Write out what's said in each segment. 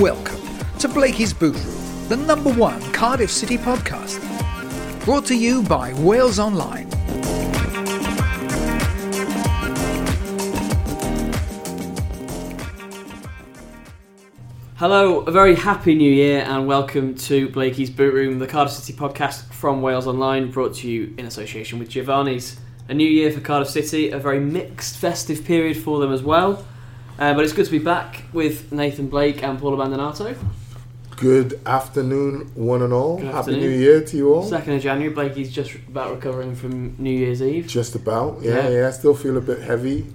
Welcome to Blakey's Boot Room, the number one Cardiff City podcast. Brought to you by Wales Online. Hello, a very happy new year, and welcome to Blakey's Boot Room, the Cardiff City podcast from Wales Online, brought to you in association with Giovanni's. A new year for Cardiff City, a very mixed festive period for them as well. Uh, but it's good to be back with Nathan Blake and Paul Abbandonato. Good afternoon, one and all. Good Happy afternoon. New Year to you all. Second of January, Blakey's just about recovering from New Year's Eve. Just about, yeah, Yeah. yeah. I still feel a bit heavy.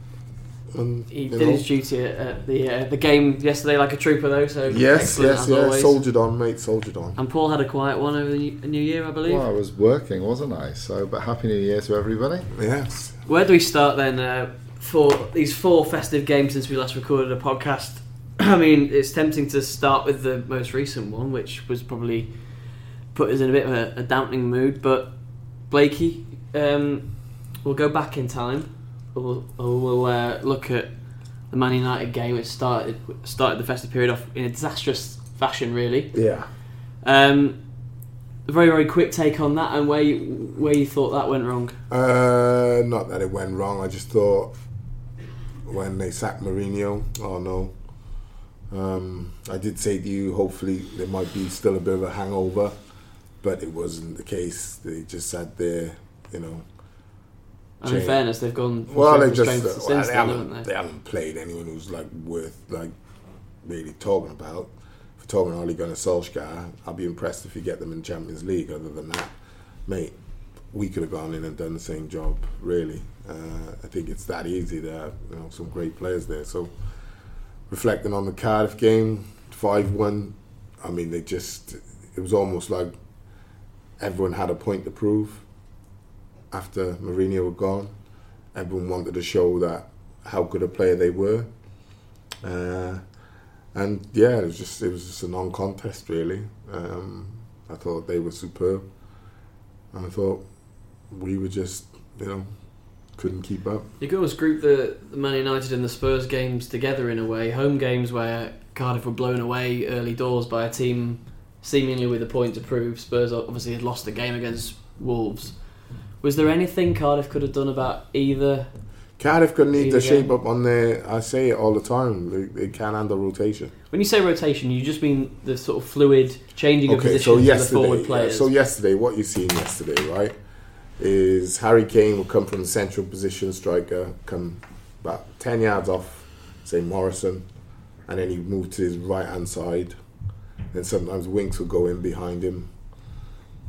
And, He did know. his duty at, at the uh, the game yesterday like a trooper, though. So Yes, excellent yes, as yeah. always. Soldiered on, mate. Soldiered on. And Paul had a quiet one over the new- New Year, I believe. Well, I was working, wasn't I? So, but happy New Year to everybody. Yes. Where do we start then uh, for these four festive games since we last recorded a podcast? I mean, it's tempting to start with the most recent one, which was probably put us in a bit of a, a dampening mood. But Blakey, um, we'll go back in time. We'll, we'll uh, look at the Man United game, which started started the festive period off in a disastrous fashion, really. Yeah. Um, a very very quick take on that and where you, where you thought that went wrong. Uh, not that it went wrong. I just thought when they sacked Mourinho, oh no. Um, I did say to you, hopefully there might be still a bit of a hangover, but it wasn't the case. They just sat there, you know. And in fairness, they've gone from Well, they just strength well, they, then, haven't, they they? haven't played anyone who's like worth like really talking about. If we're talking Ole Gunnar Solskjaer, I'll be impressed if you get them in Champions League. Other than that, mate, we could have gone in and done the same job. Really, uh, I think it's that easy. There, you know, some great players there. So, reflecting on the Cardiff game, five-one. I mean, they just it was almost like everyone had a point to prove after Mourinho had gone everyone wanted to show that how good a player they were. Uh, and yeah, it was just it was just a non-contest really. Um, I thought they were superb, and I thought we were just you know couldn't keep up. You could almost group the, the Man United and the Spurs games together in a way. Home games where Cardiff were blown away early doors by a team seemingly with a point to prove. Spurs obviously had lost the game against Wolves. Was there anything Cardiff could have done about either? Cardiff could need to shape up on their. I say it all the time. They, they can't handle rotation. When you say rotation, you just mean the sort of fluid changing of positions so of the yesterday, forward yeah, players. so yesterday, what you seen yesterday, right, is Harry Kane will come from the central position striker, come about ten yards off, say Morrison, and then he move to his right hand side. Then sometimes Winks will go in behind him.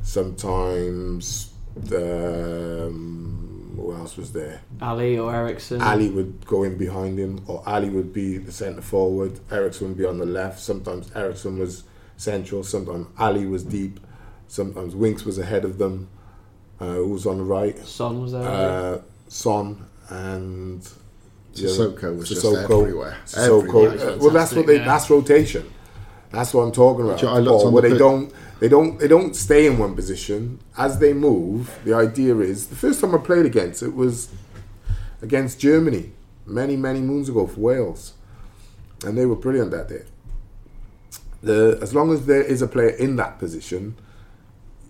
Sometimes, um, who else was there? Alli or Eriksen. Alli would go in behind him, or Alli would be the centre forward. Eriksen would be on the left. Sometimes Eriksen was central. Sometimes Alli was deep. Sometimes Winks was ahead of them. Uh, who was on the right? Son was there. Uh, Son and the other- Sissoko was just Sissoko. everywhere. Sissoko. Everywhere. Uh, well, that's what they. yeah. That's rotation. That's what I'm talking about. I looked on where the they pi- don't, they don't, they don't stay in one position as they move. The idea is the first time I played against it was against Germany many, many moons ago for Wales, and they were brilliant that day. The as long as there is a player in that position,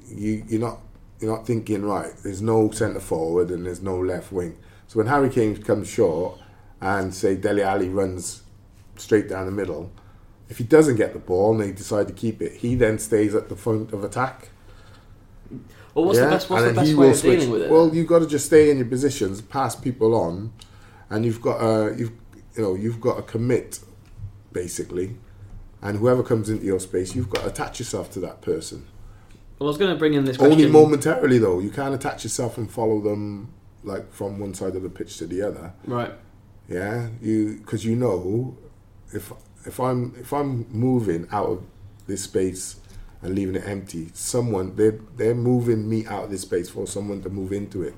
you you're not you're not thinking right. There's no centre forward and there's no left wing. So when Harry Kane comes short and say Dele Alli runs straight down the middle, if he doesn't get the ball and they decide to keep it, he then stays at the front of attack. well, what's the best? What's the and best way of dealing with it? Well, you've got to just stay in your positions, pass people on, and you've got uh, you've you know you've got to commit basically, and whoever comes into your space, you've got to attach yourself to that person. Well, I was going to bring in this question. Only momentarily though. You can't attach yourself and follow them like from one side of the pitch to the other. Right. Yeah, you because you know if if I'm if I'm moving out of this space and leaving it empty, someone they they're moving me out of this space for someone to move into it.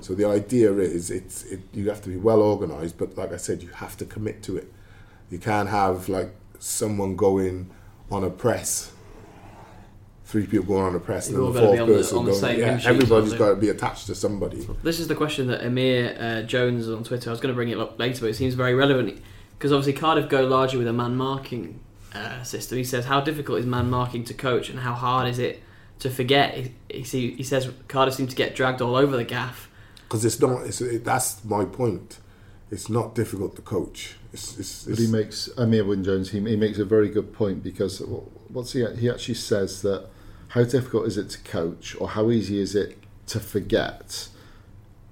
So the idea is it's it, you have to be well organized, but like I said, you have to commit to it. You can't have like someone going on a press, three people going on a press, and You've then the all gotta fourth on the- person on the going. same yeah, hymn sheet, everybody's sort of got to be attached to somebody. This is the question that Emyr uh, Jones on Twitter. I was going to bring it up later, but it seems very relevant because obviously Cardiff go largely with a man marking uh, system. He says, "How difficult is man marking to coach, and how hard is it to forget?" He, he, he says Cardiff seem to get dragged all over the gaff. Because it's not. It's, it, that's my point. It's not difficult to coach. It's, it's, But he makes Emyr Wyn Jones. He, he makes a very good point because what's he? He actually says that how difficult is it to coach, or how easy is it to forget?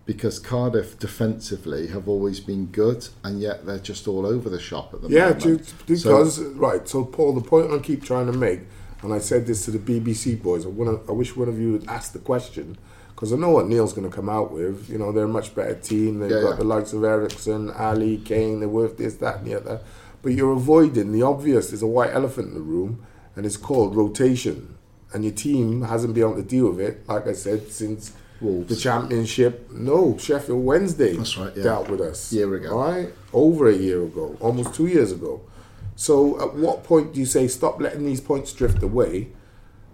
Because Cardiff defensively have always been good, and yet they're just all over the shop at the moment. yeah, moment. to, because right. So Paul, the point I keep trying to make, and I said this to the BBC boys. I, wanna, I wish one of you would ask the question because I know what Neil's going to come out with. You know, they're a much better team. They've Yeah, got yeah. the likes of Eriksen, Alli, Kane. They're worth this, that, and the other. But you're avoiding the obvious. There's a white elephant in the room, and it's called rotation. And your team hasn't been able to deal with it, like I said, since Wolves. the championship. No, Sheffield Wednesday That's right, yeah. dealt with us. Year ago. All right? Over a year ago, almost two years ago. So at what point do you say stop letting these points drift away?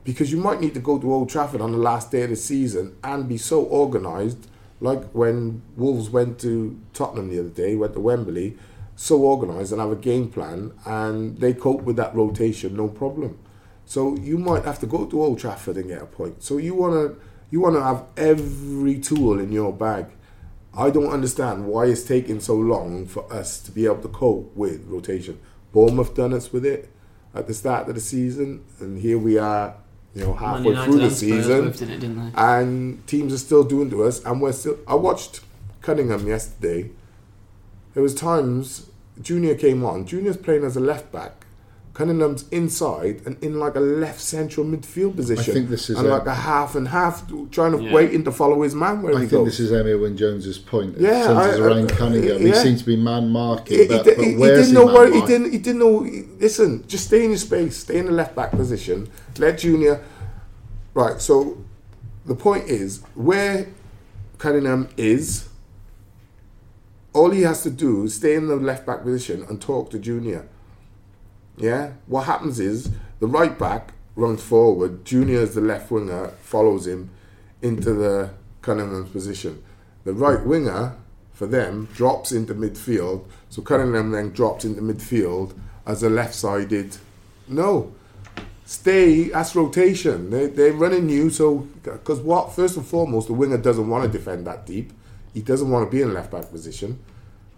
Because you might need to go to Old Trafford on the last day of the season and be so organised, like when Wolves went to Tottenham the other day, went to Wembley, so organised and have a game plan, and they cope with that rotation no problem. So you might have to go to Old Trafford and get a point. So you wanna you wanna have every tool in your bag. I don't understand why it's taking so long for us to be able to cope with rotation. Bournemouth done us with it at the start of the season, and here we are, you know, halfway through the season, it, and teams are still doing to us, and we're still. I watched Cunningham yesterday. There was times Junior came on. Junior's playing as a left back. Cunningham's inside and in like a left central midfield position. I think this is and a- like a half and half, trying to Yeah. waiting to follow his man where I he think goes. this is Emyr Wyn Jones's point. Yeah, centres I- around Cunningham. yeah. He seems to be man marking, He, he, but, di- but he- he didn't know where he didn't. He didn't know. Listen, just stay in your space. Stay in the left back position. Let Junior. Right. So, the point is where Cunningham is. All he has to do is stay in the left back position and talk to Junior. Yeah. What happens is the right back runs forward. Junior as the left winger, follows him into the Cunningham's position. The right winger for them drops into midfield. So Cunningham then drops into midfield as a left-sided. No, stay. That's rotation. They they're running you. So because what first and foremost, the winger doesn't want to defend that deep. He doesn't want to be in left back position.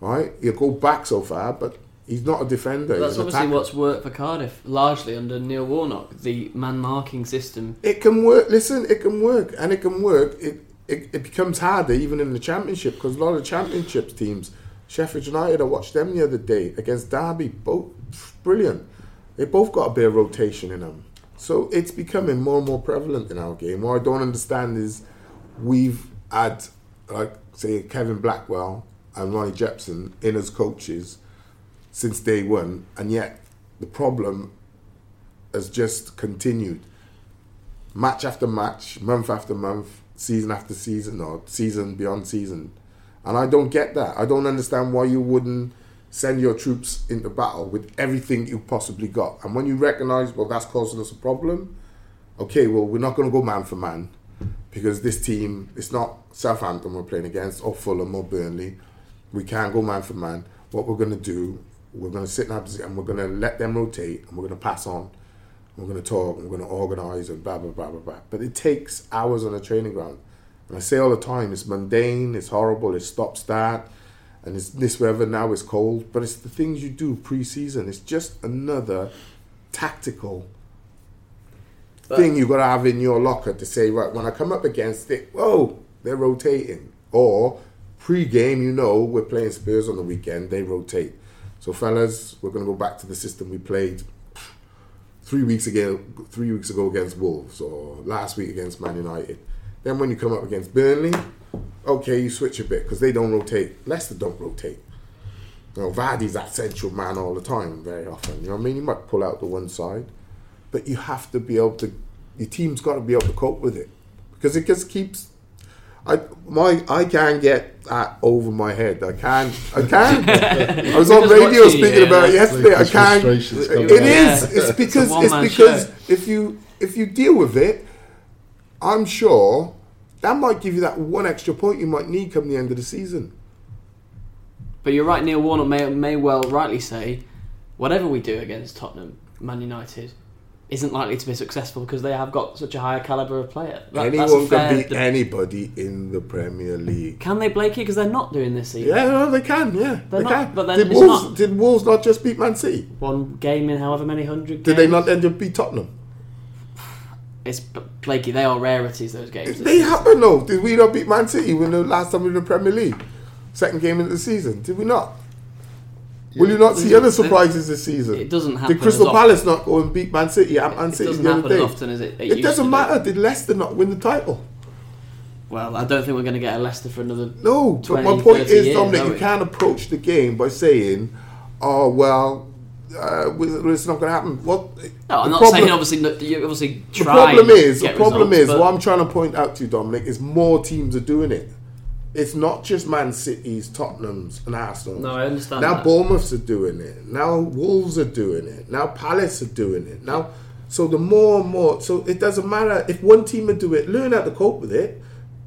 Right? He'll go back so far, but he's not a defender. That's obviously attacker. what's worked for Cardiff largely under Neil Warnock, the man marking system. It can work. Listen, it can work, and it can work. It it, it becomes harder even in the championship because a lot of championships teams, Sheffield United, I watched them the other day against Derby. Both brilliant. They both got a bit of rotation in them. So it's becoming more and more prevalent in our game. What I don't understand is we've had like say Kevin Blackwell and Ronnie Jepson in as coaches since day one, and yet the problem has just continued match after match, month after month, season after season, or season beyond season. And I don't get that. I don't understand why you wouldn't send your troops into battle with everything you possibly got. And when you recognise, well, that's causing us a problem, okay, well, we're not going to go man for man because this team, it's not Southampton we're playing against, or Fulham or Burnley. We can't go man for man. What we're going to do, we're going to sit in our position and we're going to let them rotate and we're going to pass on. We're going to talk and we're going to organise and blah, blah, blah, blah, blah. But it takes hours on a training ground. And I say all the time, it's mundane, it's horrible, it's stop start, and it's this weather now it's cold. But it's the things you do pre season. It's just another tactical But- thing you've got to have in your locker to say, right, when I come up against it, whoa, they're rotating. Or pre game, you know, we're playing Spurs on the weekend, they rotate. So, fellas, we're going to go back to the system we played three weeks ago, three weeks ago against Wolves, or last week against Man United. Then when you come up against Burnley, okay, you switch a bit because they don't rotate. Leicester don't rotate. You know, Vardy's that central man all the time, very often. You know what I mean? You might pull out the one side, but you have to be able to. Your team's got to be able to cope with it because it just keeps. I my I can't get that over my head. I can't. I can't. I was on radio watching speaking yeah, about it yesterday. I can't. frustration's It out. is. Yeah. It's because it's, one-man because show. if you if you deal with it, I'm sure that might give you that one extra point you might need come the end of the season. But you're right, Neil Warnock may, may well rightly say, whatever we do against Tottenham, Man United, isn't likely to be successful because they have got such a higher calibre of player. That- Anyone can beat anybody in the Premier League. Can they, Blakey? Because they're not doing this season. Yeah, no, they can. Yeah, They're they not- can. but then did Wolves? not- Did Wolves not just beat Man City? One game in however many hundred Did games. they not end up beat Tottenham? It's Blakey. They are rarities. Those games. They happen though. Did we not beat Man City when the last time we were in the Premier League? Second game of the season. Did we not? Will you not see other surprises this season? It doesn't happen Did Crystal as often. Palace not go and beat Man City at Man It City doesn't the happen other day? often it. It, It doesn't do. matter. Did Leicester not win the title? Well, I don't think we're going to get a Leicester for another. No, but 20, my point 30 is, years, Dominic, you can't approach the game by saying, "Oh well, uh, it's not going to happen." Well, No, I'm not problem- saying obviously. no- You obviously The problem is, the problem results, is, what I'm trying to point out to you, Dominic, is more teams are doing it. It's not just Man City's, Tottenham's, and Arsenal. No, I understand Now that. Bournemouths are doing it. Now Wolves are doing it. Now Palace are doing it. Now, so the more and more, so it doesn't matter if one team will do it. Learn how to cope with it.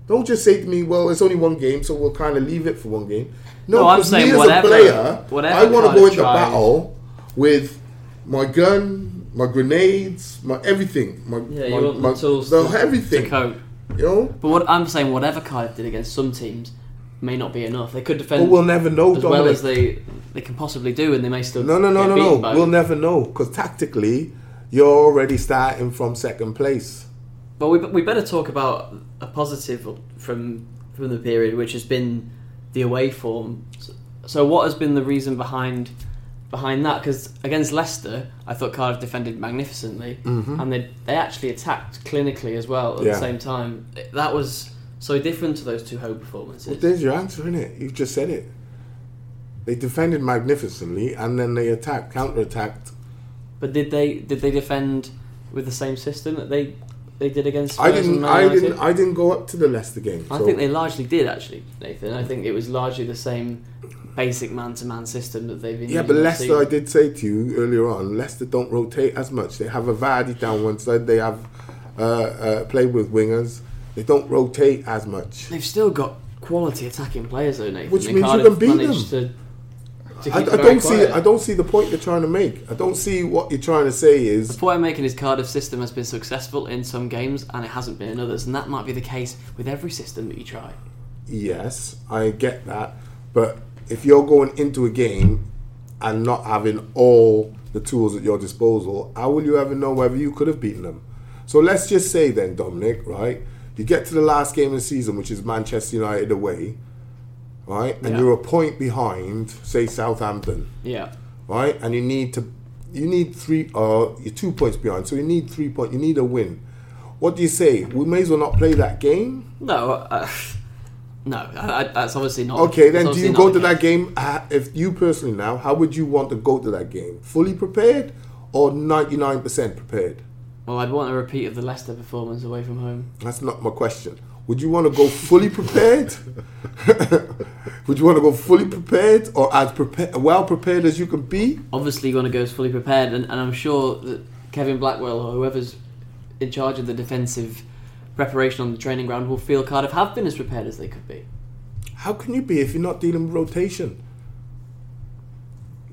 Don't just say to me, "Well, it's only one game, so we'll kind of leave it for one game." No, I'm 'cause me as whatever- a player, whatever I want to go into battle with my gun, my grenades, my everything, my Yeah, my, you want my, the tools the everything. to cope. You know, But what I'm saying, whatever Cardiff did against some teams may not be enough. They could defend. but we'll never know, as well as they they can possibly do, and they may still No, no, no, no, no. We'll never know because tactically, you're already starting from second place. But we, we better talk about a positive from from the period, which has been the away form. So what has been the reason behind behind that? Because against Leicester, I thought Cardiff defended magnificently, and they they actually attacked clinically as well at Mm-hmm. Yeah. the same time. That was so different to those two home performances. Well, there's your answer, isn't it? You've just said it. They defended magnificently and then they attacked, counter-attacked. But did they did they defend with the same system that they they did against? I Spurs and didn't. I didn't. I didn't go up to the Leicester game. I so- think they largely did actually, Nathan. I think it was largely the same basic man-to-man system that they've been. Using. Yeah, but Leicester, season. I did say to you earlier on, Leicester don't rotate as much. They have a Vardy down one side. They have uh, uh, played with wingers. They don't rotate as much. They've still got quality attacking players, though, Nathan. Which and means you can beat managed To, to I, I don't see. I don't see the point you're trying to make. I don't see what you're trying to say is. The point I'm making is Cardiff's system has been successful in some games and it hasn't been in others, and that might be the case with every system that you try. Yes, I get that, but if you're going into a game and not having all the tools at your disposal, how will you ever know whether you could have beaten them? So let's just say then, Dominic, right? You get to the last game of the season, which is Manchester United away, right? And Yeah. you're a point behind, say Southampton, Yeah. right? And you need to, you need three, uh, you're two points behind, so you need three points. You need a win. What do you say? We may as well not play that game. No. Uh, no, I, I, that's obviously not. Okay, then do you go to that game? Uh, if you personally now, how would you want to go to that game? Fully prepared or ninety nine percent prepared? Well, I'd want a repeat of the Leicester performance away from home. That's not my question. Would you want to go fully prepared? would you want to go fully prepared or as prepared, well prepared as you can be? obviously you want to go as fully prepared, and, and I'm sure that Kevin Blackwell or whoever's in charge of the defensive preparation on the training ground will feel Cardiff have been as prepared as they could be. How can you be if you're not dealing with rotation?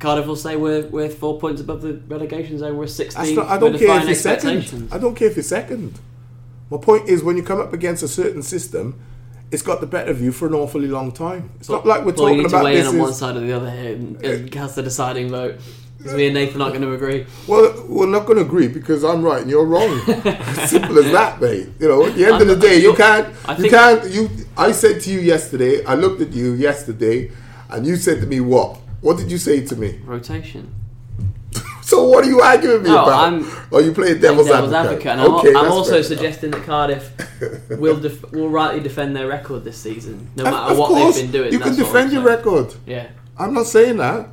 Cardiff will say we're, we're four points above the relegation zone, we're 16th. Not, I don't care if you're second. I don't care if you're second. My point is, when you come up against a certain system, it's got the better of you for an awfully long time. It's not like we're well, you talking need to about weigh this. in on one side or the other here and, and uh, cast the deciding vote. Because me and Nathan aren't going to agree. Well, we're not going to agree because I'm right and you're wrong. Simple as that, mate. You know, at the end of the day, you can't. I You can't. You. I said to you yesterday. I looked at you yesterday, and you said to me, "What? What did you say to me?" Rotation. So what are you arguing me No, about? I'm- Are you playing devil's, devil's advocate? advocate, and I'm, okay, I'm also suggesting that Cardiff will def- will rightly defend their record this season, no matter Of what course, they've been doing. You can defend your record. Yeah, I'm not saying that.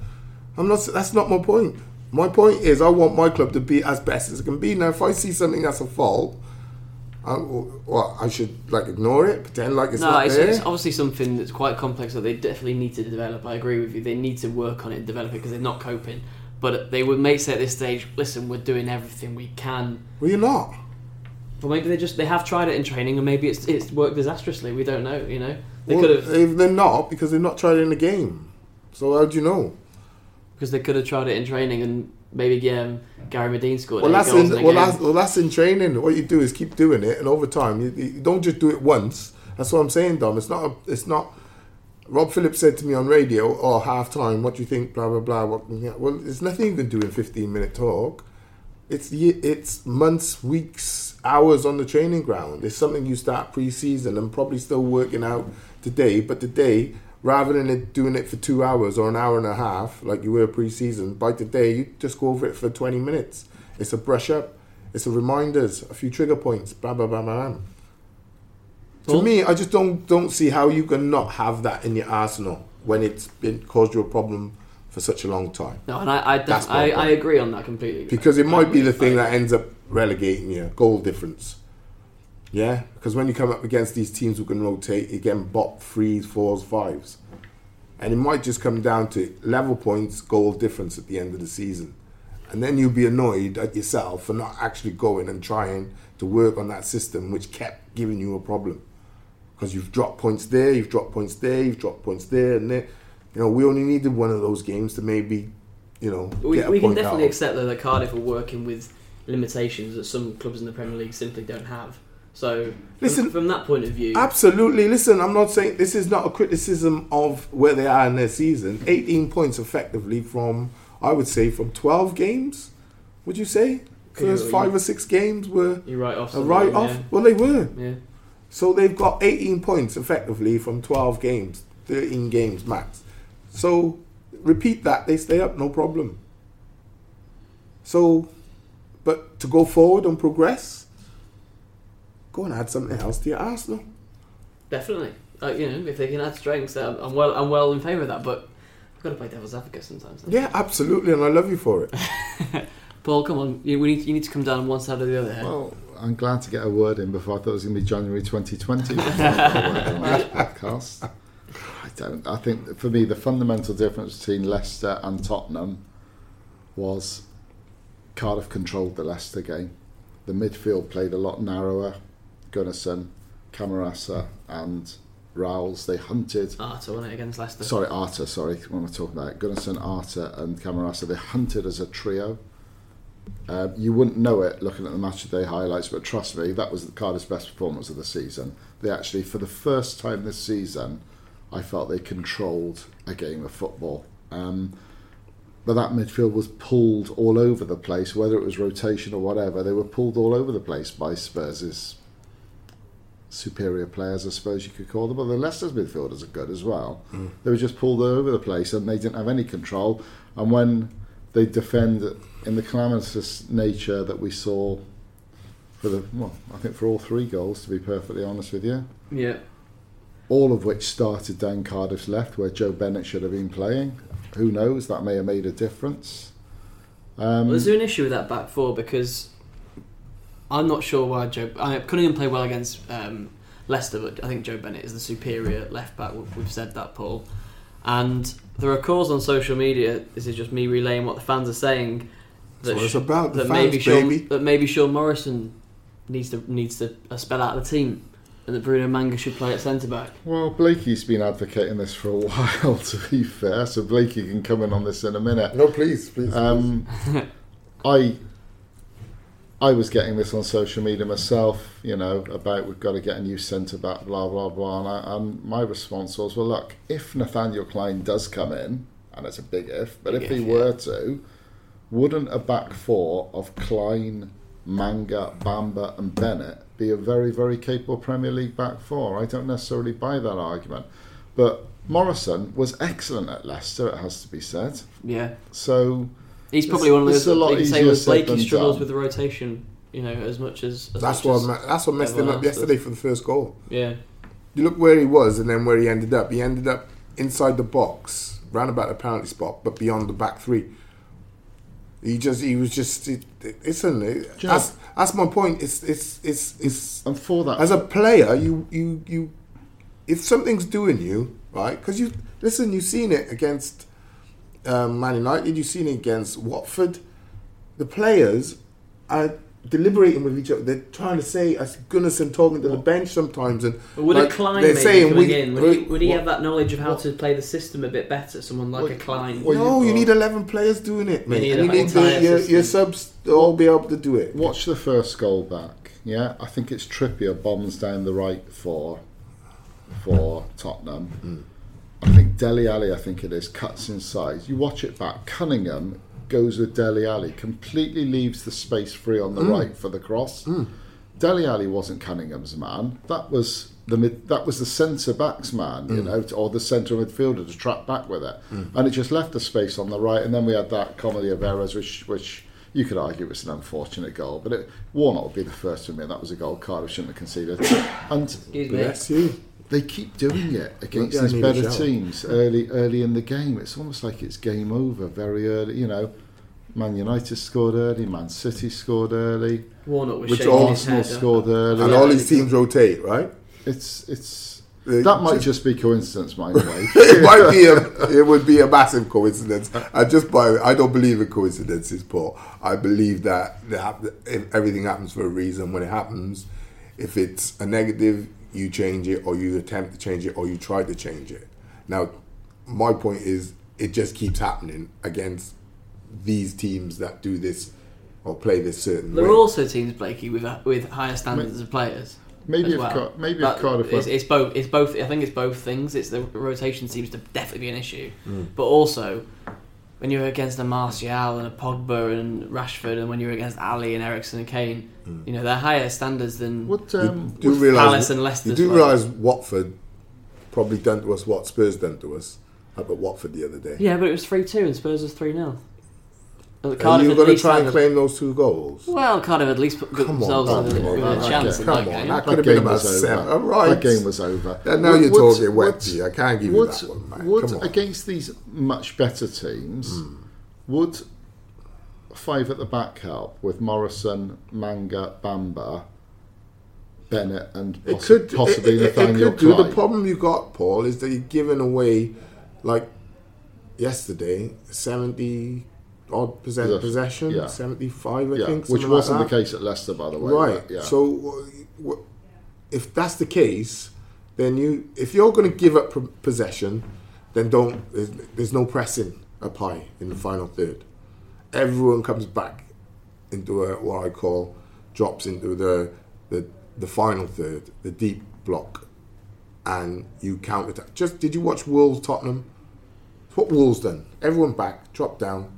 I'm not. That's not my point. My point is, I want my club to be as best as it can be. Now, if I see something that's a fault, I, what I should like ignore it, pretend like it's no, not it's, there. it's obviously something that's quite complex that they definitely need to develop. I agree with you. They need to work on it and develop it because they're not coping. But they would may say at this stage, listen, we're doing everything we can. well, you're not. But maybe they just they have tried it in training, and maybe it's it's worked disastrously. We don't know. You know, they Well, could have they- They're not because they've not tried it in the game. So how do you know? Because they could have tried it in training, and maybe um, Gary Madine scored. Well, that's in, in well, that's, well, that's in training. What you do is keep doing it, and over time, you, you don't just do it once. That's what I'm saying, Dom. It's not. A, it's not. Rob Phillips said to me on radio, "Oh, half time. What do you think? Blah blah blah." What, yeah, well, there's nothing you can do in 15 minute talk. It's it's months, weeks, hours on the training ground. It's something you start pre-season and probably still working out today. But today, rather than it doing it for two hours or an hour and a half like you were pre-season, by today you just go over it for 20 minutes. It's a brush up. It's a reminders, a few trigger points. Blah blah blah blah. blah. Well- To me, I just don't don't see how you can not have that in your arsenal when it's been caused you a problem for such a long time. No, and I I, def- That's my I. I agree on that completely. Because it might be the thing that ends up relegating you, goal difference. Yeah, because when you come up against these teams who can rotate, you get bot threes, fours, fives, and it might just come down to level points, goal difference at the end of the season, and then you'll be annoyed at yourself for not actually going and trying to work on that system, which kept giving you a problem. Because you've dropped points there, you've dropped points there, you've dropped points there, and there. You know, we only needed one of those games to maybe, you know, we, we can definitely accept though that Cardiff are working with limitations that some clubs in the Premier League simply don't have. So, Listen, from, that point of view, Absolutely. Listen, I'm not saying this is not a criticism of where they are in their season. 18 points effectively from, I would say, from 12 games. Would you say? First Yeah, five you- or six games were you write off. a write off. Well, they were. Yeah. yeah. So they've got 18 points effectively from 12 games, 13 games max. So repeat that, they stay up, no problem. So, but to go forward and progress, go and add something else to your Arsenal. Definitely. Like, you know, if they can add strengths, I'm, I'm well. I'm well in favour of that. But I've got to play devil's advocate sometimes. don't Yeah, absolutely, and I love you for it. Paul, come on. You, we need, you need to come down on one side or the other. Here. Well, I'm glad to get a word in before I thought it was going to be January 2020. before I got a word on this podcast. I don't. I think for me the fundamental difference between Leicester and Tottenham was Cardiff controlled the Leicester game. The midfield played a lot narrower. Gunnarsson, Camarasa, and Ralls they hunted. Arter won it against Leicester. Sorry, Arter. Sorry, what am I talking about? Gunnarsson, Arter, and Camarasa. They hunted as a trio. Uh, you wouldn't know it looking at the match of day highlights, but trust me, that was the Cardiff's best performance of the season. They actually, for the first time this season, I felt they controlled a game of football. Um, but that midfield was pulled all over the place, whether it was rotation or whatever. They were pulled all over the place by Spurs' superior players, I suppose you could call them. But the Leicester's midfielders are good as well. They were just pulled all over the place and they didn't have any control. And when they defend in the calamitous nature that we saw for the, well, I think for all three goals, to be perfectly honest with you, Yeah. all of which started down Cardiff's left, where Joe Bennett should have been playing. Who knows? That may have made a difference. Um, Well, is there an issue with that back four? Because I'm not sure why Joe. I, Cunningham played well against um, Leicester, but I think Joe Bennett is the superior left back. We've we've said that, Paul. And there are calls on social media. This is just me relaying what the fans are saying. That's what it's about, the that fans, maybe Sean, baby. that maybe Sean Morrison needs to needs to uh, spell out of the team, and that Bruno Manga should play at centre back. Well, Blakey's been advocating this for a while, to be fair, so Blakey can come in on this in a minute. No, please, please. Um, I I was getting this on social media myself, you know, about we've got to get a new centre back, blah blah blah, and, I, and my response was, well, look, if Nathaniel Clyne does come in, and it's a big if, but Big if he yeah. were to, wouldn't a back four of Clyne, Manga, Bamba, and Bennett be a very very capable Premier League back four? I don't necessarily buy that argument, but Morrison was excellent at Leicester. It has to be said. Yeah, So He's probably one of This those. is a lot Like say, easier with said Blakey than struggles done. with the rotation. You know, as much as, as That's much what as ma- that's what messed him up yesterday does. for the first goal. Yeah, You look where he was and then where he ended up. He ended up inside the box, round about the penalty spot, but beyond the back three. He just he was just it, it, listen. It, you know- that's that's my point. It's it's it's it's And for that, as a player, you you you if something's doing you right because you listen, you've seen it against um, Man United, you've seen it against Watford. The players are deliberating with each other. They're trying to say, as Gunnarsson talking to the bench sometimes, and but would like, a Clyne they're maybe saying coming we- in? Would he, would he what- have that knowledge of how to play the system a bit better? Someone like a Clyne. well, no, you- you, need eleven players doing it, mate. need and you need the, your, your subs to all be able to do it. watch the first goal back. Yeah, I think it's Trippier bombs down the right for for Tottenham. I think Dele Alli, I think it is, cuts inside. You watch it back. Cunningham goes with Dele Alli, completely leaves the space free on the mm. right for the cross. Mm. Dele Alli wasn't Cunningham's man. That was the mid, that was the centre back's man, you mm. know, or the centre midfielder to track back with it, and it just left the space on the right. And then we had that comedy of errors, which which you could argue was an unfortunate goal, but it, Warnock would be the first to admit that was a goal Cardiff shouldn't have conceded. And Excuse me. Bless you. They keep doing it against these better teams early early in the game. It's almost like it's game over very early. You know, Man United scored early, Man City scored early, Warnock was which shaking his Arsenal head. scored early. And all these teams rotate, right? It's it's Uh, that might just- just be coincidence, by the way. it might be a, it would be a massive coincidence. I just by I don't believe in coincidences, Paul. I believe that the hap- if everything happens for a reason. When it happens, if it's a negative, you change it, or you attempt to change it, or you try to change it. Now, my point is, it just keeps happening against these teams that do this or play this certain There way. are also teams, Blakey, with with higher standards of players. Maybe as if well. Car- maybe if That- Cardiff were- it's, it's both. It's both. I think it's both things. It's the rotation seems to definitely be an issue, Hmm. but also when you're against a Martial and a Pogba and Rashford, and when you're against Alli and Eriksen and Kane, Hmm. you know they're higher standards than. what, um, do with realize Palace and Leicester you do well. realize Watford probably done to us what Spurs done to us up at Watford the other day. yeah, but it was three two and Spurs was three 0 Are you going to try and claim those two goals? Well, Cardiff at least put put Come on, themselves come in a, on, with a chance in Come that on, game. that that could have been game about was seven. over. All right. That game was over. And now Would- you're would- talking would- Wembley. I can't give you would, that one, man. Would Come on. against these much better teams, Hmm. would five at the back help with Morrison, Manga, Bamba, Bennett, and It possi- could possibly it, it, it Nathaniel could do. The problem you've got, Paul, is that you're giving away, like yesterday, seventy odd percent Yes. possession, Yeah. seventy-five, I yeah, think, which wasn't like the case at Leicester, by the way. Right. yeah. So, if that's the case, then you, if you're going to give up p- possession, then don't. There's, there's no pressing up high in the final third. Everyone comes back into a, what I call drops into the the the final third, the deep block, and you counter attack. Just did you watch Wolves Tottenham? It's what Wolves done. Everyone back, drop down,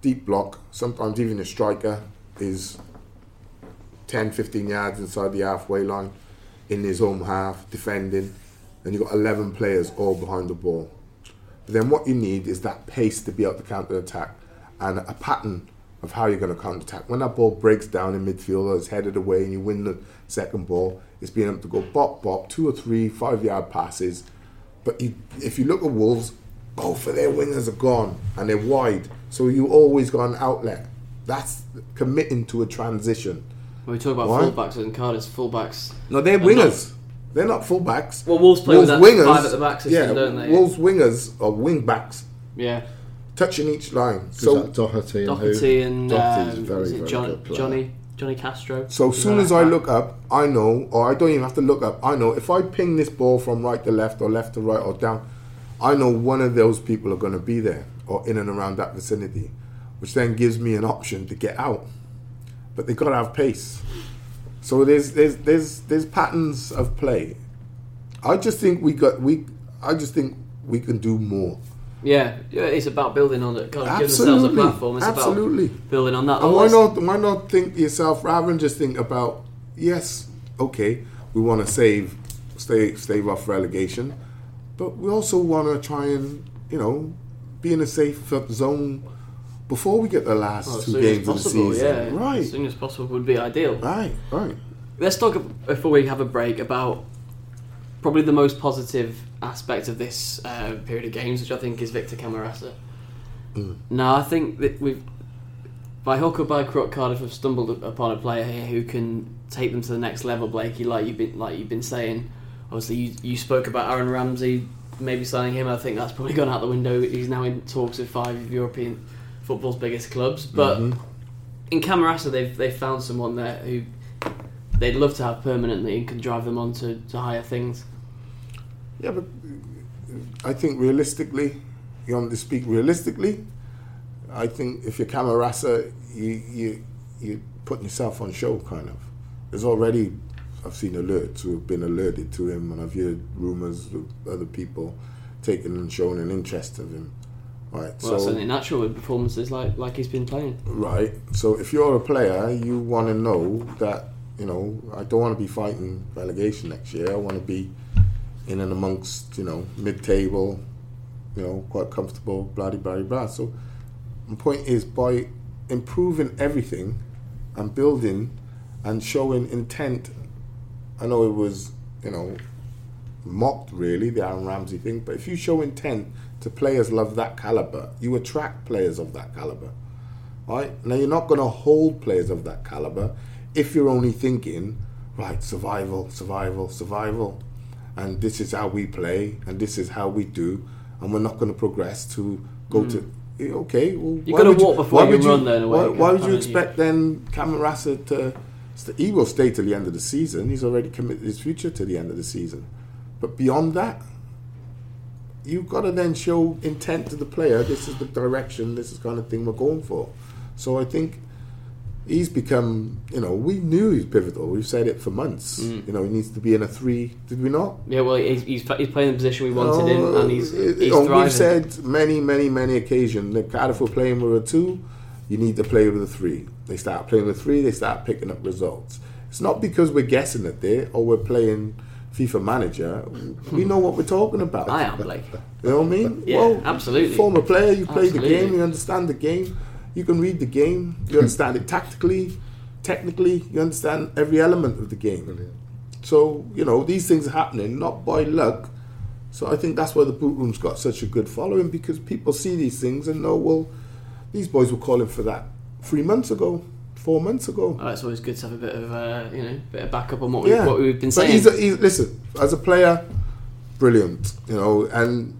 deep block. Sometimes even a striker is 10, 15 yards inside the halfway line in his home half, defending, and you've got 11 players all behind the ball. But then what you need is that pace to be able to counter attack and a pattern of how you're going to counter attack. When that ball breaks down in midfield or is headed away and you win the second ball, it's being able to go bop, bop, two or three five yard passes. But you, if you look at Wolves, both of their wingers are gone and they're wide. So you always got an outlet. That's committing to a transition. When we talk about Why? fullbacks and Cardiff's fullbacks. No, they're And wingers. They're not fullbacks. Well, Wolves play with that five at the back system, yeah, don't they? Wolves wingers or wing backs Yeah, touching each line. so So, Doherty and Doherty and Doherty's um, very, is it very John, good player. Johnny Johnny Castro. so as soon as I look up, I know, or I don't even have to look up. I know if I ping this ball from right to left or left to right or down, I know one of those people are going to be there or in and around that vicinity, which then gives me an option to get out. But they got to have pace. So there's there's there's there's patterns of play. I just think we got we. I just think we can do more. Yeah, yeah, it's about building on it. Kind of giving themselves a Absolutely. platform. It's Absolutely. about building on that. And why not? Why not think to yourself rather than just think about yes, okay, we want to save, stay, stave off relegation, but we also want to try and you know be in a safe zone before we get the last as two games of the season. yeah. Right. As soon as possible would be ideal. right, right. Let's talk before we have a break about probably the most positive aspect of this uh, period of games, which I think is Victor Camarasa. Mm. No, I think that we've by hook or by crook, Cardiff have stumbled upon a player here who can take them to the next level. Blakey, like you've been like you've been saying, obviously you, you spoke about Aaron Ramsey maybe signing him. I think that's probably gone out the window. He's now in talks with five of European football's biggest clubs, but Mhm. in Camarasa, they've they've found someone there who they'd love to have permanently and can drive them on to, to higher things. Yeah, but I think realistically, you want to speak realistically. I think if you're Camarasa, you you you putting yourself on show, kind of. There's already I've seen alerts who have been alerted to him, and I've heard rumours of other people taking and showing an interest of him. Right, Well, so only natural with performances like like he's been playing. Right. So if you're a player, you want to know that you know I don't want to be fighting relegation next year. I want to be in and amongst you know mid-table, you know, quite comfortable. Blah blah blah blah. So my point is by improving everything and building and showing intent. I know it was you know mocked really the Aaron Ramsey thing, but if you show intent to players of that caliber, you attract players of that caliber. Right? Now you're not going to hold players of that caliber if you're only thinking, right, survival, survival, survival, and this is how we play, and this is how we do, and we're not going to progress to go to. eh, Okay, well, why gotta would walk before you run then, in Why, why would you haven't you? expect then Camarasa to? He will stay till the end of the season. He's already committed his future to the end of the season, but beyond that, you've got to then show intent to the player. This is the direction. This is the kind of thing we're going for. So I think he's become. You know, we knew he's pivotal. We've said it for months. Mm. You know, he needs to be in a three. Did we not? Yeah, well, he's, he's, he's playing the position we wanted him, and he's, he's oh, thriving. We've said many, many, many occasions that Cardiff were playing with a two. You need to play with a three. They start playing with three. They start picking up results. It's not because we're guessing at it or we're playing FIFA Manager. We know what we're talking about. I am Blake. You know what I mean? Yeah, absolutely. Former player, you play the game, you understand the game, you can read the game, you understand it tactically, technically, you understand every element of the game. So, you know, these things are happening not by luck. So I think that's why the boot room's got such a good following because people see these things and know, well, these boys were calling for that three months ago, four months ago. Oh, it's always good to have a bit of uh, you know bit of backup on what, we, what we've been But saying. he's, a, he's listen as a player, brilliant. You know, and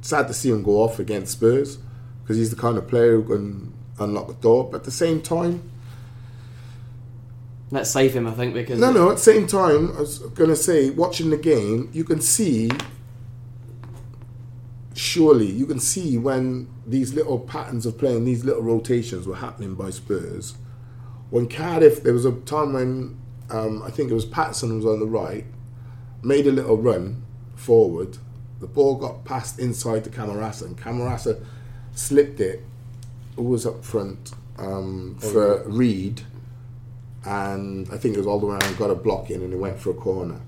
sad to see him go off against Spurs because he's the kind of player who can unlock the door. But at the same time, Let's save him, I think, because no, no. At the same time, I was going to say, watching the game, you can see. Surely, you can see when these little patterns of playing, these little rotations were happening by Spurs. When Cardiff, there was a time when um, I think it was Patson was on the right, made a little run forward. The ball got passed inside to Camarasa, and Camarasa slipped it. Who was up front um, for Reid? and I think it was all the way around, got a block in, and it went for a corner.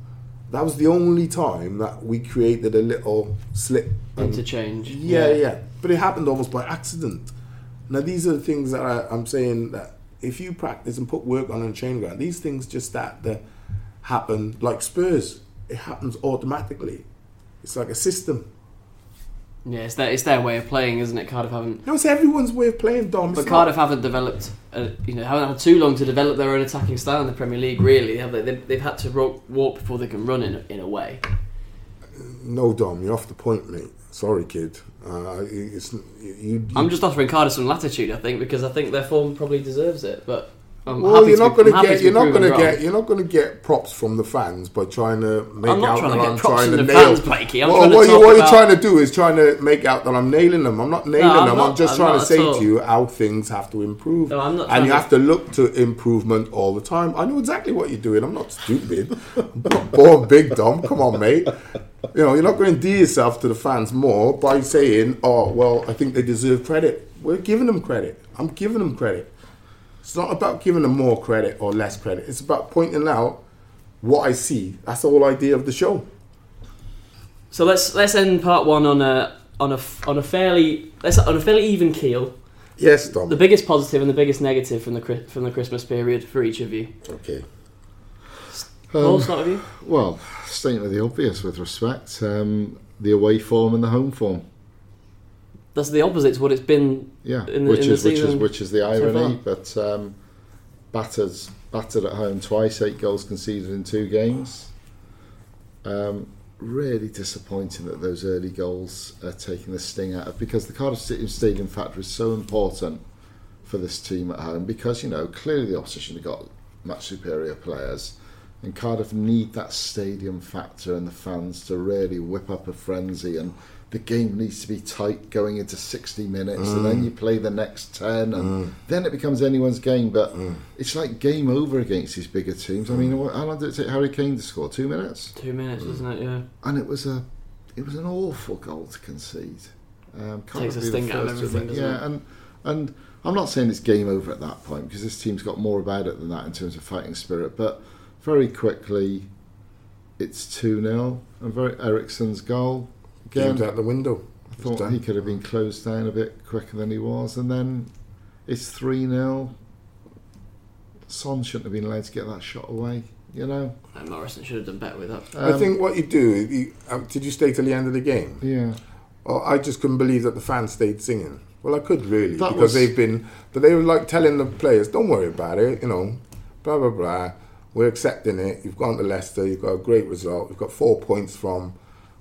That was the only time that we created a little slip. and- interchange. yeah, yeah, yeah, But it happened almost by accident. Now, these are the things that I, I'm saying that if you practice and put work on a training ground, these things just start to happen like Spurs. It happens automatically. It's like a system. Yeah, it's their, it's their way of playing, isn't it? Cardiff haven't, No, it's everyone's way of playing, Dom. It's but not- Cardiff haven't developed, uh, you know, haven't had too long to develop their own attacking style in the Premier League. Really, have they? They've, they've had to ro- walk before they can run in a, in a way. No, Dom, you're off the point, mate. Sorry, kid. Uh, it's, you, you, I'm just offering Cardiff some latitude, I think, because I think their form probably deserves it. But I'm Well, you're not going to get you're not going to get you're not going to get props from the fans by trying to make I'm out trying that I'm trying to nail. fans, Blakey. I'm well, what, you, talk what you're trying to do is trying to make out that I'm nailing them. I'm not nailing I'm them. not- I'm just I'm trying to say all. to you how things have to improve, No, I'm not and you to- have to look to improvement all the time. I know exactly what you're doing. I'm not stupid. I'm not born big, Dom. Come on, mate. You know, you're not going to endear yourself to the fans more by saying, "Oh, well, I think they deserve credit." We're giving them credit. I'm giving them credit. It's not about giving them more credit or less credit. It's about pointing out what I see. That's the whole idea of the show. So let's let's end part one on a on a on a fairly let's on a fairly even keel. Yes, Dom. The biggest positive and the biggest negative from the Chri- from the Christmas period for each of you. okay. Paul, Um, start with you. Well, stating of the obvious with respect, um, the away form and the home form. That's the opposite to what it's been. Yeah, In the- which in the is which is which is the so irony. but um, battered battered at home twice, eight goals conceded in two games. Um, really disappointing that those early goals are taking the sting out of because the Cardiff City Stadium factor is so important for this team at home because you know clearly the opposition have got much superior players. And Cardiff need that stadium factor and the fans to really whip up a frenzy. And the game needs to be tight going into 60 minutes, and then mm. you play the next 10, and mm. then it becomes anyone's game. But mm. it's like game over against these bigger teams. I mean, what- how long did it take Harry Kane to score? Two minutes, Two minutes, isn't it? Yeah. and it was a it was an awful goal to concede. Um, Takes a sting out of everything, doesn't yeah, it? and and I'm not saying it's game over at that point because this team's got more about it than that in terms of fighting spirit. But very quickly, it's two 0 and very Eriksen's goal again. Game's out the window. I thought he could have been closed down a bit quicker than he was, and then it's three 0 Son shouldn't have been allowed to get that shot away. You know, And Morrison should have done better with that. I Um, think what you do, you, um, did you stay till the end of the game? yeah. Well, I just couldn't believe that the fans stayed singing. Well, I could really That because was- they've been, but they were like telling the players, "Don't worry about it," you know, blah blah blah. We're accepting it. You've gone to Leicester. You've got a great result. You've got four points from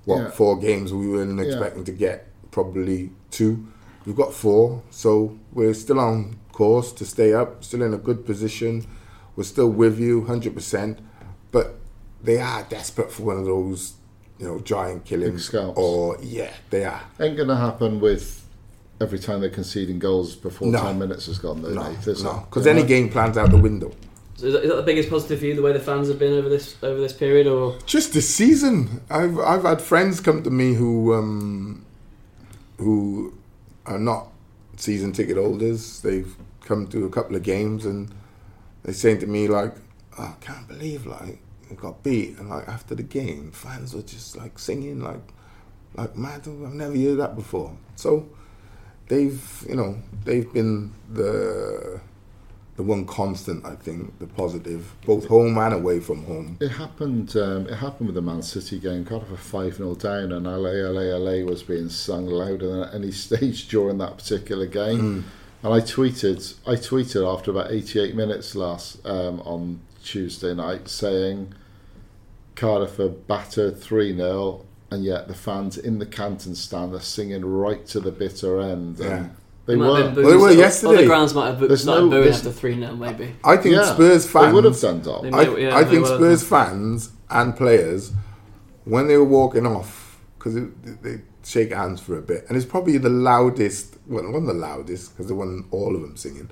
what Yeah. four games we weren't expecting to get. Probably two. We've got four, so we're still on course to stay up. Still in a good position. We're still with you, hundred percent. But they are desperate for one of those, you know, giant killings. Or yeah, they are. Ain't going to happen with every time they're conceding goals before No. 10 minutes has gone. though, No, is no, because any game plan's out the window. Is, that, is that the biggest positive for you, the way the fans have been over this over this period, or Just this season, I've I've had friends come to me who um, who are not season ticket holders. They've come to a couple of games and they're saying to me like, oh, "I can't believe like we got beat," and like after the game, fans were just like singing like like mad. I've never heard that before. So they've you know they've been the the one constant I think the positive both home and away from home. It happened. Um, it happened with the Man City game. Cardiff were five 0 down, and LA, LA, LA was being sung louder than at any stage during that particular game. And I tweeted. I tweeted after about eighty eight minutes last um, on Tuesday night saying Cardiff are battered three 0 and yet the fans in the Canton stand are singing right to the bitter end. Yeah. And they might have were. been Well, they were some- yesterday. Other grounds might have boo- There's started no- booing there's- after three 0 maybe. I think Yeah, Spurs fans They would have done, Dom. I, might- yeah, I they think will have Spurs fans and players, when they were walking off, because they shake hands for a bit, and it's probably the loudest. Well, it wasn't the loudest because there wasn't all of them singing,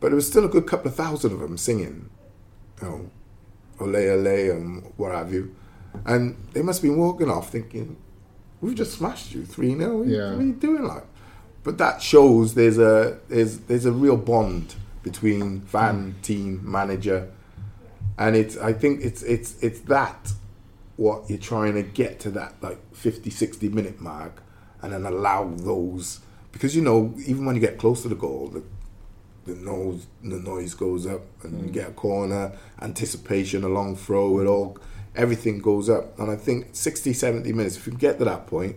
but it was still a good couple of thousand of them singing. You know, ole ole and what have you, and they must have been walking off thinking, "We've just smashed you three 0 Yeah. What are you doing like?" But that shows there's a there's there's a real bond between fan, hmm. team, manager, and it's I think it's it's it's that what you're trying to get to that like 50 60 minute mark and then allow those because you know even when you get close to the goal the the nose the noise goes up and you hmm. get a corner anticipation a long throw it all everything goes up. And I think 60 70 minutes if you get to that point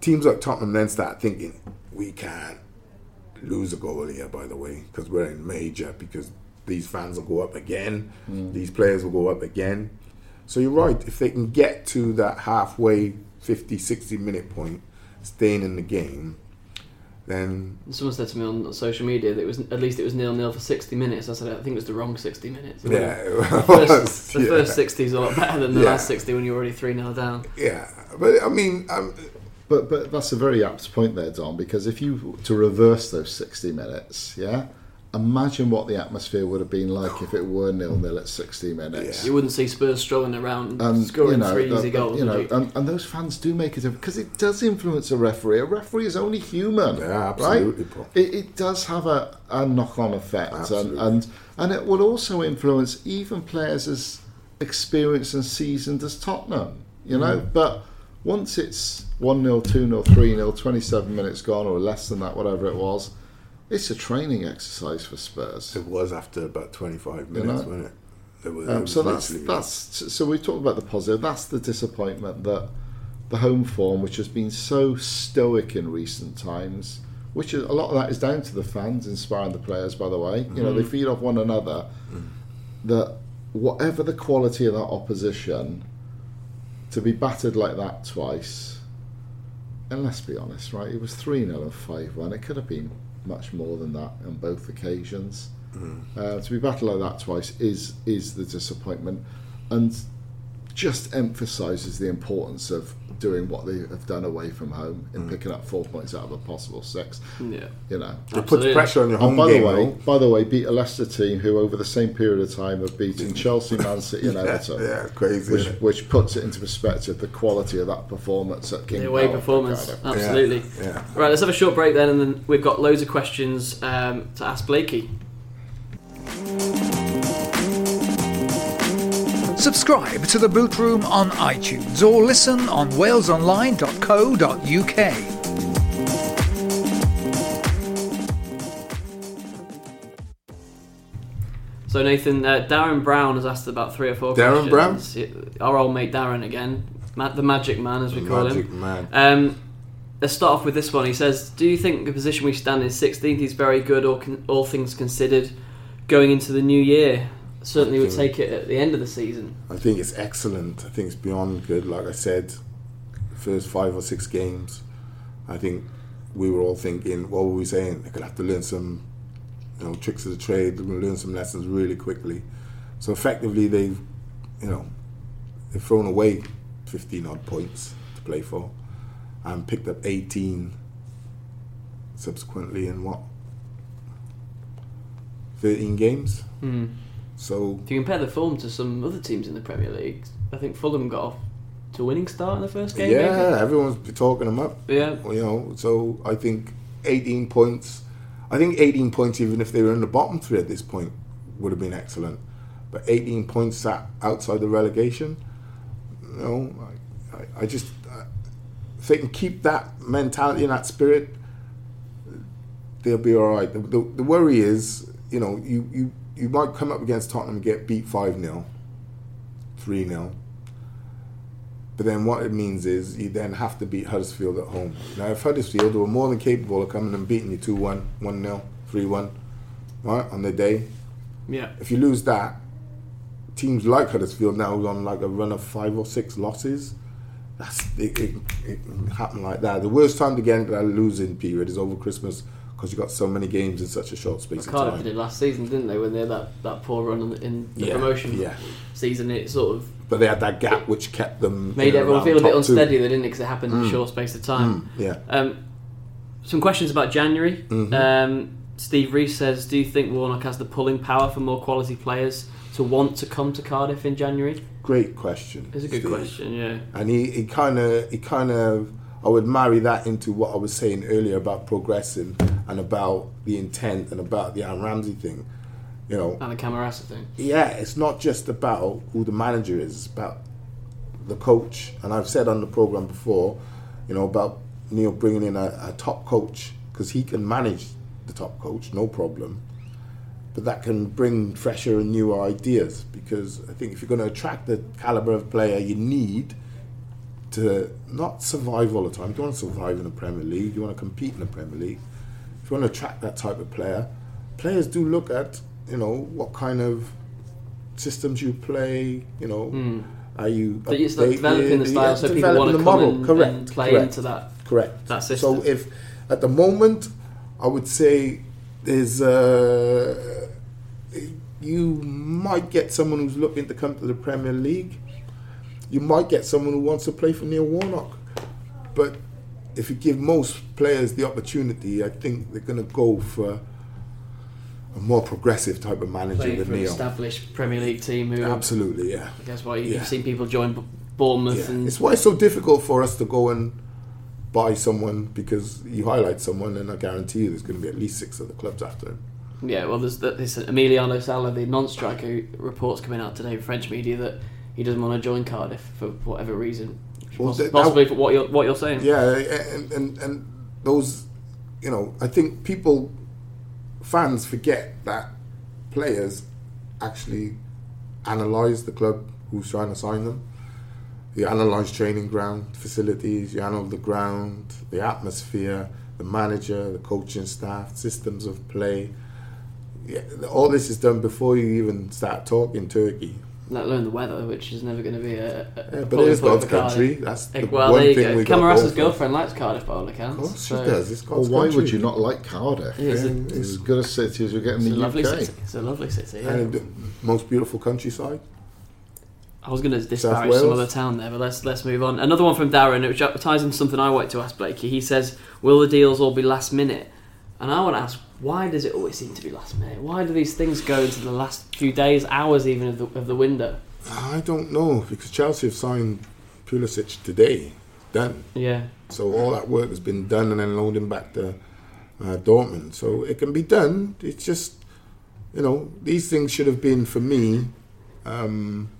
teams like Tottenham then start thinking we can't lose a goal here, by the way, because we're in major, because these fans will go up again, these players will go up again. So you're right, if they can get to that halfway 50, 60 minute point, staying in the game, then Someone said to me on social media that it was at least it was nil nil for sixty minutes. I said I think it was the wrong sixty minutes. yeah, The it first, the yeah. first sixty is a lot better than the Yeah. last sixty when you're already three 0 down. yeah. But I mean, um, But but that's a very apt point there, Dom. Because if you to reverse those sixty minutes, yeah, imagine what the atmosphere would have been like if it were nil nil at sixty minutes. You wouldn't see Spurs strolling around And scoring you know, three that- easy that- goals. you know, you? and, and those fans do make a difference because it does influence a referee. A referee is only human, Yeah, absolutely, right? It, it does have a, a knock-on effect, and, and and it will also influence even players as experienced and seasoned as Tottenham. You know, Mm. but Once it's 1 0, 2 0, 3 0, 27 minutes gone, or less than that, whatever it was, it's a training exercise for Spurs. It was after about 25 minutes, know? wasn't it? It was, it Um, was so that's that's so we talked about the positive. That's the disappointment that the home form, which has been so stoic in recent times, which is, a lot of that is down to the fans inspiring the players. By the way, you know they feed off one another. That whatever the quality of that opposition, to be battered like that twice, and let's be honest, right? It was three 0 and five one. It could have been much more than that on both occasions. Uh, to be battered like that twice is is the disappointment, and just emphasises the importance of doing what they have done away from home in picking up four points out of a possible six. Yeah. You know. It puts pressure on your home And by the way, though. by the way, beat a Leicester team who, over the same period of time, have beaten Chelsea, Man City, and Everton. yeah, crazy, Which, which puts it into perspective the quality of that performance at King The away Power for performance, Cardiff. absolutely. yeah. Right, let's have a short break then, and then we've got loads of questions um, to ask Blakey. Subscribe to the Boot Room on iTunes or listen on walesonline.co.uk. So Nathan, uh, Darren Brown has asked about three or four Darren questions. Brown, our old mate Darren again, Ma- the Magic Man as we call Magic him. man. Um, let's start off with this one. He says, "Do you think the position we stand in 16th is very good, or con- all things considered, going into the new year? Certainly would take it at the end of the season." I think it's excellent. I think it's beyond good. Like I said, first five or six games, I think we were all thinking, what were we saying? They're gonna have to learn some, you know, tricks of the trade. They're gonna learn some lessons really quickly. So effectively, they've, you know, they've thrown away 15 odd points to play for, and picked up 18 subsequently in what 13 games. Hmm. So If you compare the form to some other teams in the Premier League, I think Fulham got off to a winning start in the first game. yeah, everyone's been talking them up. yeah. you know, so I think 18 points. I think 18 points, even if they were in the bottom three at this point, would have been excellent. But 18 points sat outside the relegation. You know, I, I, I just if they can keep that mentality and that spirit, they'll be all right. The, the, the worry is, you know, you, you, you might come up against Tottenham and get beat 5 0, 3 0. But then what it means is you then have to beat Huddersfield at home. Now, if Huddersfield were more than capable of coming and beating you 2 1, 1 0, 3 1, right, on the day, Yeah. if you lose that, teams like Huddersfield now on like a run of five or six losses. That's it, it, it can happen like that. The worst time to get into that losing period is over Christmas because you got so many games in such a short space of time. Did it last season, didn't they? When they had that, that poor run in- in the Yeah, promotion yeah. season, it sort of But they had that gap which kept them made everyone feel a bit two. unsteady. They didn't it? because it happened in a short space of time. Yeah. Um, some questions about January. Mm-hmm. Um, Steve Reese says, "Do you think Warnock has the pulling power for more quality players to want to come to Cardiff in January?" Great question. It's a good Steve. question. Yeah. and he, he kind of he kind of I would marry that into what I was saying earlier about progressing and about the intent and about the Aaron Ramsey thing. You know, And the Camarasa thing. yeah, it's not just about who the manager is; it's about the coach. And I've said on the program before, you know, about Neil bringing in a, a top coach because he can manage the top coach, no problem. But that can bring fresher and newer ideas because I think if you're going to attract the caliber of player you need to not survive all the time, you don't want to survive in the Premier League, you want to compete in the Premier League. If you want to attract that type of player, players do look at, you know, what kind of systems you play, you know, are you. It's like developing the style Yeah, so people want to the come model. and, correct, and play correct, into that. Correct. that system. So if at the moment, I would say there's uh, you might get someone who's looking to come to the Premier League. You might get someone who wants to play for Neil Warnock, but if you give most players the opportunity, I think they're going to go for a more progressive type of manager Playing than for an Neil. established Premier League team who, Absolutely, yeah. I guess, why you Yeah. you've seen people join Bournemouth Yeah. and It's why it's so difficult for us to go and buy someone because you highlight someone and I guarantee you there's going to be at least six other clubs after him. Yeah, well, there's the, this Emiliano Sala, the Nantes striker, reports coming out today in French media that he doesn't want to join Cardiff for whatever reason. Well, that- Possibly for what you're what you're saying. Yeah, and, and and those, you know, I think people, fans forget that players actually analyze the club who's trying to sign them. You analyze training ground facilities, you analyze the ground, the atmosphere, the manager, the coaching staff, systems of play. Yeah, all this is done before you even start talking Turkey. Let alone the weather, which is never going to be a. a Yeah, but it is God's country. That's the well, one there you thing go. we got Camarasa's girlfriend likes Cardiff by all accounts. Of course so she does. It's Well, why country. would you not like Cardiff? It's, a, Yeah. It's as good a city as you get in it's a the lovely UK. city. It's a lovely city. Yeah. And the most beautiful countryside. I was going to disparage some Wales? other town there, but let's let's move on. Another one from Darren, which ties into something I wanted to ask Blakey. He says, "Will the deals all be last minute?" And I want to ask, why does it always seem to be last minute? Why do these things go into the last few days, hours, even of the of the window? I don't know because Chelsea have signed Pulisic today. Done. Yeah, So all that work has been done and then loading back to uh, Dortmund. So it can be done. It's just, you know, these things should have been for me, um,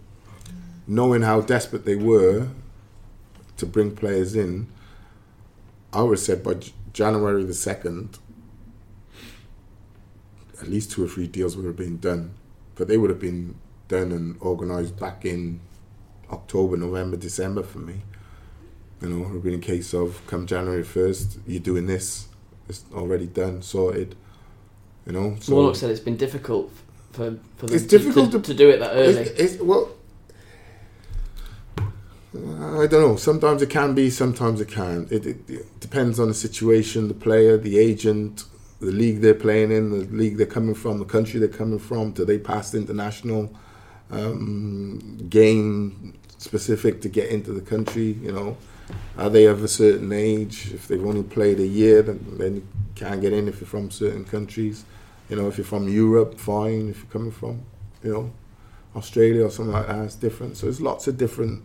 knowing how desperate they were to bring players in. I would have said by J- January the 2nd, at least two or three deals would have been done. But they would have been done and organised back in October, November, December for me. You know, it would have been a case of come January 1st, you're doing this. It's already done, sorted. You know, so Warnock said it's been difficult for for them It's to, difficult to, to- to do it that early. It's, it's, well, I don't know. Sometimes it can be, sometimes it can't. It, it, it depends on the situation, the player, the agent, the league they're playing in, the league they're coming from, the country they're coming from. Do they pass the international um, game specific to get into the country? You know, are they of a certain age? If they've only played a year, then, then you can't get in if you're from certain countries. You know, if you're from Europe, fine. If you're coming from, you know, Australia or something like that, it's different. So there's lots of different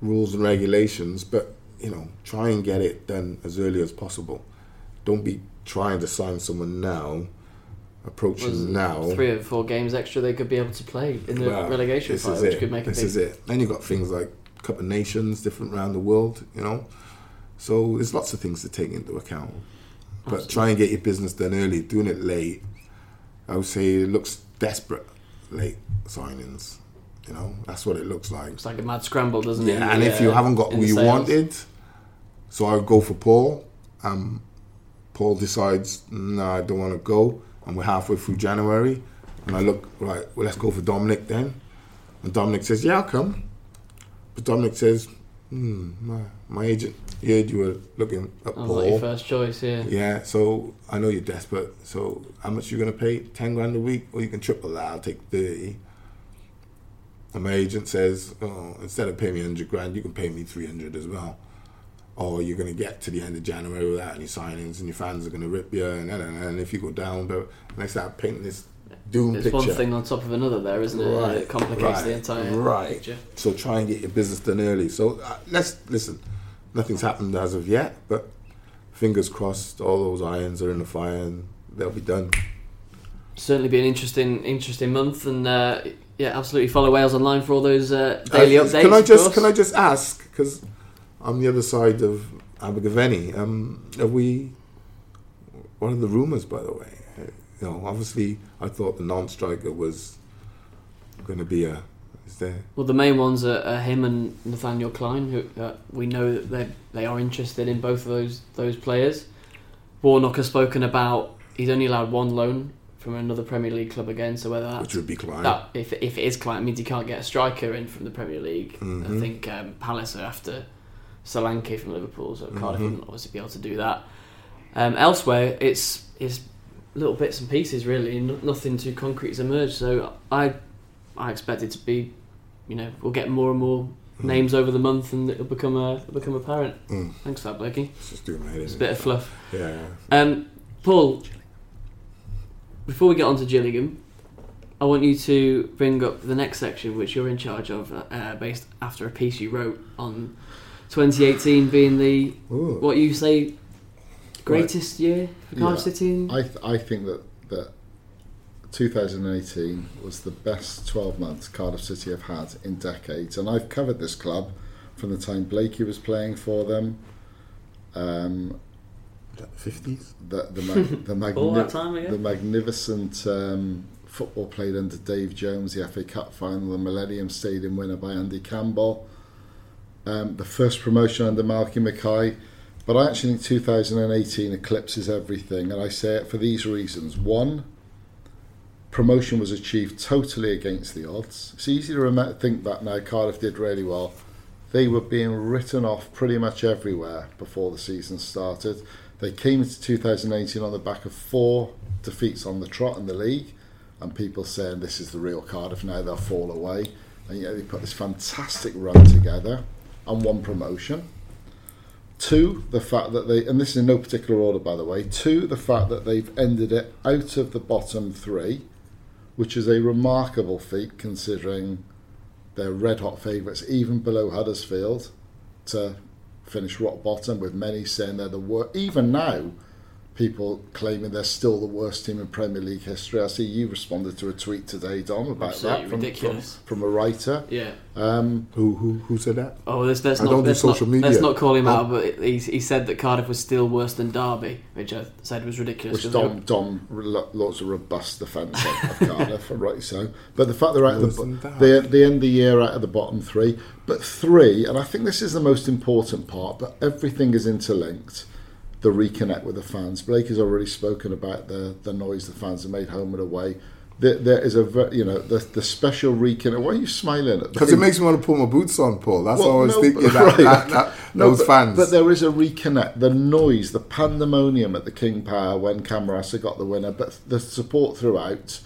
rules and regulations, but you know, try and get it done as early as possible. Don't be trying to sign someone now, approaching now. three or four games extra they could be able to play in the Well, relegation this fight, is which it. could make a This big. is it. Then you've got things like Cup of Nations, different around the world, you know. So there's lots of things to take into account. But try and get your business done early. Doing it late, I would say it looks desperate. Late signings, you know. That's what it looks like. It's like a mad scramble, doesn't it? Yeah, and if you haven't got who you sales? wanted, so I would go for Paul. Um, Paul decides, no, I don't want to go, and we're halfway through January, and I look right. Well, let's go for Dominic then. And Dominic says, yeah, I'll come. But Dominic says, hmm, my, my agent heard you were looking at was like your first choice, yeah. Yeah, so I know you're desperate. So how much you gonna pay? Ten grand a week, or you can triple that. I'll take thirty. And my agent says, oh, instead of paying me hundred grand, you can pay me three hundred as well. Or you're gonna get to the end of January without any signings, and your fans are gonna rip you. And, and, and, if you go down, but and I start painting this doom It's picture. one thing on top of another there, isn't it? Right, It complicates right, the entire right. picture. So try and get your business done early. So uh, let's listen. Nothing's happened as of yet, but fingers crossed. All those irons are in the fire, and they'll be done. Certainly be an interesting, interesting month, and uh, yeah, absolutely follow Wales online for all those uh, daily Uh, updates. Can I just can I just ask because I'm the other side of Abergavenny. Um, are we? What are the rumours, by the way? You know, obviously, I thought the Nantes striker was going to be a. Is there? Well, the main ones are, are him and Nathaniel Clyne, who uh, we know that they they are interested in both of those those players. Warnock has spoken about he's only allowed one loan from another Premier League club again, so whether that, Which would be Clyne. that if if it is Clyne, it means he can't get a striker in from the Premier League. I Mhm. think um, Palace are after Solanke from Liverpool, so Cardiff Mhm. wouldn't obviously be able to do that. Um, elsewhere, it's it's little bits and pieces really, n- nothing too concrete has emerged. So I I expect it to be, you know, we'll get more and more names over the month, and it'll become a it'll become apparent. Mm. Thanks for that, Blakey. It's just doing my head. It's a bit of fluff. Yeah. Um, Paul, before we get on to Gillingham, I want you to bring up the next section, which you're in charge of, uh, based after a piece you wrote on 2018 being the Ooh. what you say greatest year for Cardiff Yeah. City. In, I th- I think that that 2018 was the best 12 months Cardiff City have had in decades, and I've covered this club from the time Blakey was playing for them. Um, Fifties. the the, mag- the, All that magni- time ago? the magnificent um, football played under Dave Jones, the FA Cup final, the Millennium Stadium winner by Andy Campbell, um, the first promotion under Malky Mackay. But I actually think 2018 eclipses everything, and I say it for these reasons. One, promotion was achieved totally against the odds. It's easy to rem- think back now. Cardiff did really well. They were being written off pretty much everywhere before the season started. They came into 2018 on the back of four defeats on the trot in the league, and people saying this is the real Cardiff now. They'll fall away, and yet they put this fantastic run together and one promotion. Two, the fact that they, and this is in no particular order by the way, two, the fact that they've ended it out of the bottom three, which is a remarkable feat considering they're red hot favourites, even below Huddersfield, to finish rock bottom, with many saying they're the worst. Even now, people claiming they're still the worst team in Premier League history. I see you responded to a tweet today, Dom, about Absolutely that from, ridiculous. From, from a writer. Yeah. Um, Who who who said that? Oh, let's, let's I not don't do social not, media. Let's not call him Oh. out, but he, he said that Cardiff was still worse than Derby, which I said was ridiculous. which 'cause Dom, Dom lots of robust defence of, of Cardiff, and right so. But the fact they're out of the, than bo- that. they they end of the year out of the bottom three, but three, and I think this is the most important part. But everything is interlinked. The reconnect with the fans. Blake has already spoken about the the noise the fans have made home and away. There, there is a you know the the special reconnect. Why are you smiling at? Because it makes me want to put my boots on, Paul. That's Well, all I was no, thinking. That, right, that, that, No, those but, fans. But there is a reconnect. The noise, the pandemonium at the King Power when Camarasa got the winner, but the support throughout.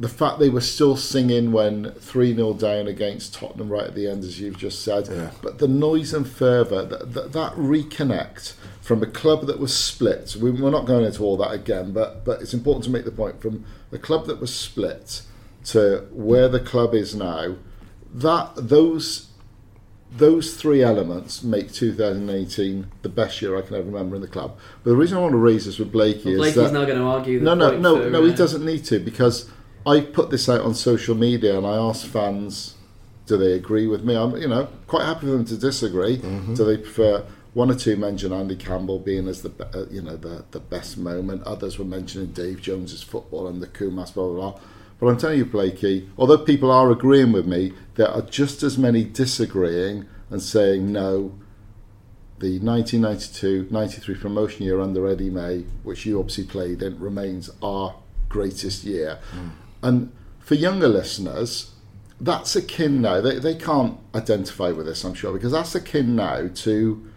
The fact they were still singing when 3 0 down against Tottenham right at the end, as you've just said. Yeah. But the noise and fervour, that, that, that reconnect from a club that was split. We, we're not going into all that again, but, but it's important to make the point from a club that was split to where the club is now. That those those three elements make 2018 the best year I can ever remember in the club. But the reason I want to raise this with Blakey Blakey's is that now going to argue. The no, no, no, for, no, he doesn't need to because I put this out on social media and I asked fans, do they agree with me? I'm, you know, quite happy for them to disagree. Do they prefer? One or two mentioned Andy Campbell being as the uh, you know the the best moment. Others were mentioning Dave Jones's football and the Kumas blah blah blah. But I'm telling you, Blakey, although people are agreeing with me, there are just as many disagreeing and saying no. The 1992-93 promotion year under Eddie May, which you obviously played in, remains our greatest year. And for younger listeners, that's akin now. They, they can't identify with this, I'm sure, because that's akin now to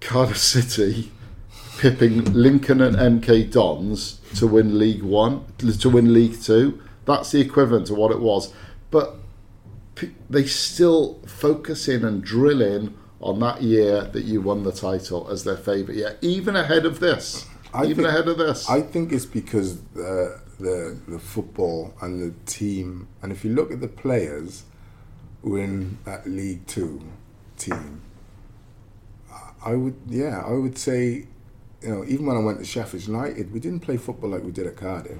Cardiff City pipping Lincoln and MK Dons to win League One, to win League Two. That's the equivalent to what it was. But they still focus in and drill in on that year that you won the title as their favourite year, even ahead of this. I even think- ahead of this. I think it's because uh, the the football and the team, and if you look at the players who are in that League Two team, I would yeah I would say, you know, even when I went to Sheffield United, we didn't play football like we did at Cardiff.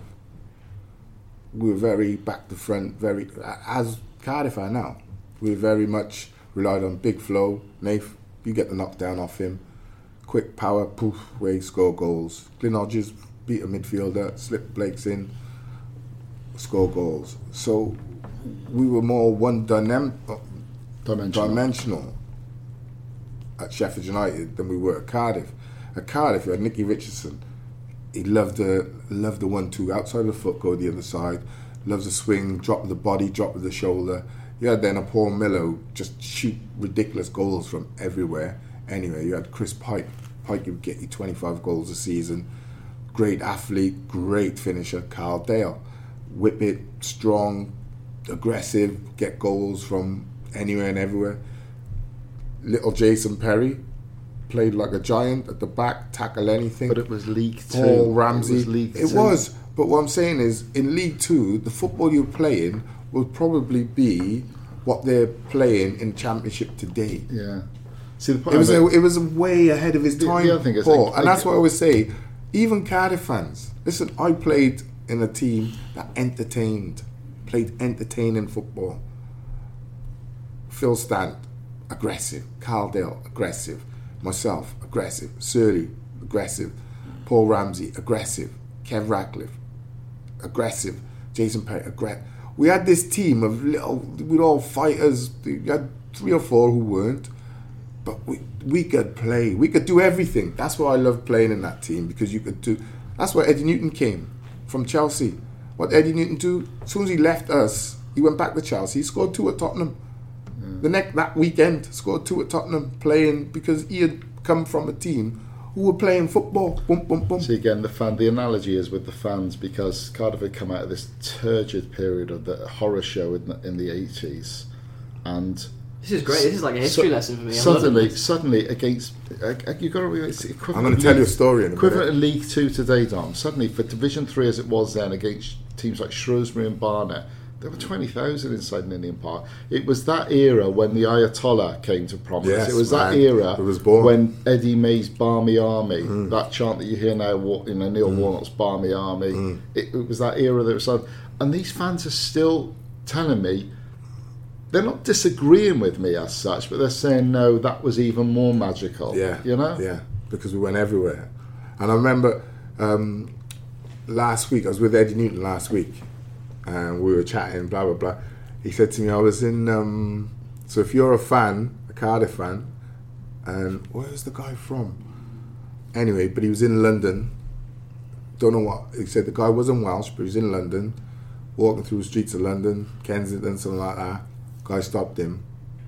We were very back to front, very as Cardiff are now. We very much relied on big flow. Nath, you get the knockdown off him quick power, poof, he score goals. Glyn Hodges beat a midfielder, slip Blake's in, score goals. So we were more one dynam- uh, Dimensional. dimensional at Sheffield United than we were at Cardiff. At Cardiff, you had Nicky Richardson. He loved the loved the one-two outside of the foot, go the other side. Loves the swing, drop of the body, drop of the shoulder. You had then a Paul Millar who just shoot ridiculous goals from everywhere. Anyway, you had Chris Pike. Pike would get you 25 goals a season. Great athlete, great finisher. Carl Dale, whip it, strong, aggressive, get goals from anywhere and everywhere. Little Jason Perry played like a giant at the back, tackle anything. But it was League Two. Paul Ramsey. It was League It Two. was. But what I'm saying is, in League Two, the football you're playing will probably be what they're playing in Championship today. Yeah. See the point. It was of a, it was way ahead of his The- the time, other thing is, Paul. like- and that's like- what I always say. Even Cardiff fans, listen. I played in a team that entertained, played entertaining football. Phil Stant, aggressive. Carl Dale, aggressive. Myself, aggressive. Surly, aggressive. Paul Ramsey, aggressive. Kev Ratcliffe, aggressive. Jason Perry, aggressive. We had this team of little, we're all fighters. We had three or four who weren't, but we we could play. We could do everything. That's why I love playing in that team because you could do. That's why Eddie Newton came from Chelsea. What Eddie Newton do? As soon as he left us, he went back to Chelsea. He scored two at Tottenham. Mm. The next that weekend, scored two at Tottenham, playing because he had come from a team who were playing football. Boom, boom, boom. See again, the fan. The analogy is with the fans because Cardiff had come out of this turgid period of the horror show in the, in the 80s, and This is great. This is like a history su- lesson for me. I'm Suddenly, suddenly against uh, you got to realize it's equivalent. I'm going to of tell you a League- story in a Equivalent minute. in League Two today, Dom. Suddenly, for Division Three as it was then, against teams like Shrewsbury and Barnet, there were twenty thousand inside Ninian Park. It was that era when the Ayatollah came to prominence. Yes, it was that man. era It was born. when Eddie May's Barmy Army, hmm. that chant that you hear now, wa- you know, Neil hmm. Warnock's Barmy Army. Hmm. It, it was that era that was on. And these fans are still telling me they're not disagreeing with me as such, but they're saying no, that was even more magical. Yeah, you know. Yeah, because we went everywhere. And I remember um, last week I was with Eddie Newton last week, and we were chatting. Blah blah blah. He said to me, "I was in." Um, so if you're a fan, a Cardiff fan, and where's the guy from? Anyway, but he was in London. Don't know what he said. The guy wasn't Welsh, but he was in London, walking through the streets of London, Kensington, something like that. Guy stopped him.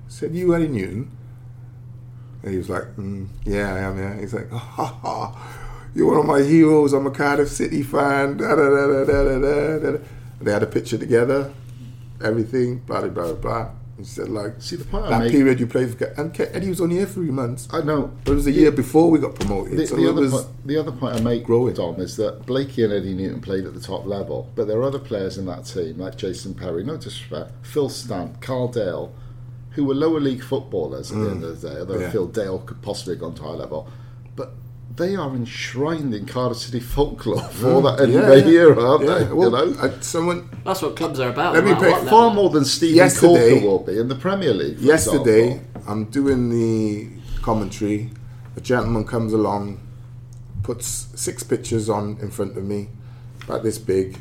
Said, "You Eddie Newton?" And he was like, mm, "Yeah, I am." Yeah. He's like, ha, ha, "You're one of my heroes. I'm a Cardiff City fan." Da, da, da, da, da, da, da. They had a picture together, everything. Blah blah blah blah. He said, "Like, See, the point I that make- period you played for, and Ke- Eddie was only here three months. I know. But It was a year before we got promoted. The, so the it other was, point, the other point I make, growing. Dom, is that Blakey and Eddie Newton played at the top level, but there are other players in that team, like Jason Perry, no disrespect, Phil Stant, Carl Dale, who were lower league footballers at the end of the day, although Mm. Yeah. Phil Dale could possibly have gone to high level. But they are enshrined in Cardiff City folklore for that Eddie Mm. Yeah, May yeah. era, aren't yeah, they? well, you know? uh, someone That's what clubs are about. Let me matter pick what Far level. more than Stephen Yesterday- Corker will be in the Premier League. For yesterday example. I'm doing the commentary. A gentleman comes along, puts six pictures on in front of me, about this big.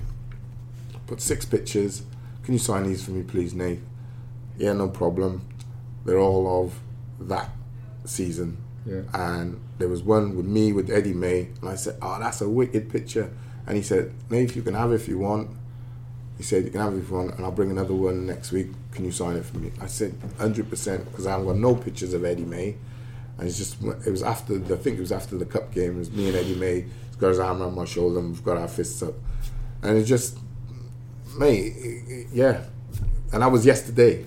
Put six pictures. Can you sign these for me, please, Nate? Yeah, no problem. They're all of that season. Yeah. And there was one with me with Eddie May, and I said, "Oh, that's a wicked picture." And he said, "Nate, you can have it if you want." He said, "You can have it if you want, and I'll bring another one next week. Can you sign it for me?" I said, "100%," because I haven't got no pictures of Eddie May. And it's just, it was after, the, I think it was after the cup game. It was me and Eddie May. He's got his arm around my shoulder, and we've got our fists up, and it's just, mate, yeah. And that was yesterday.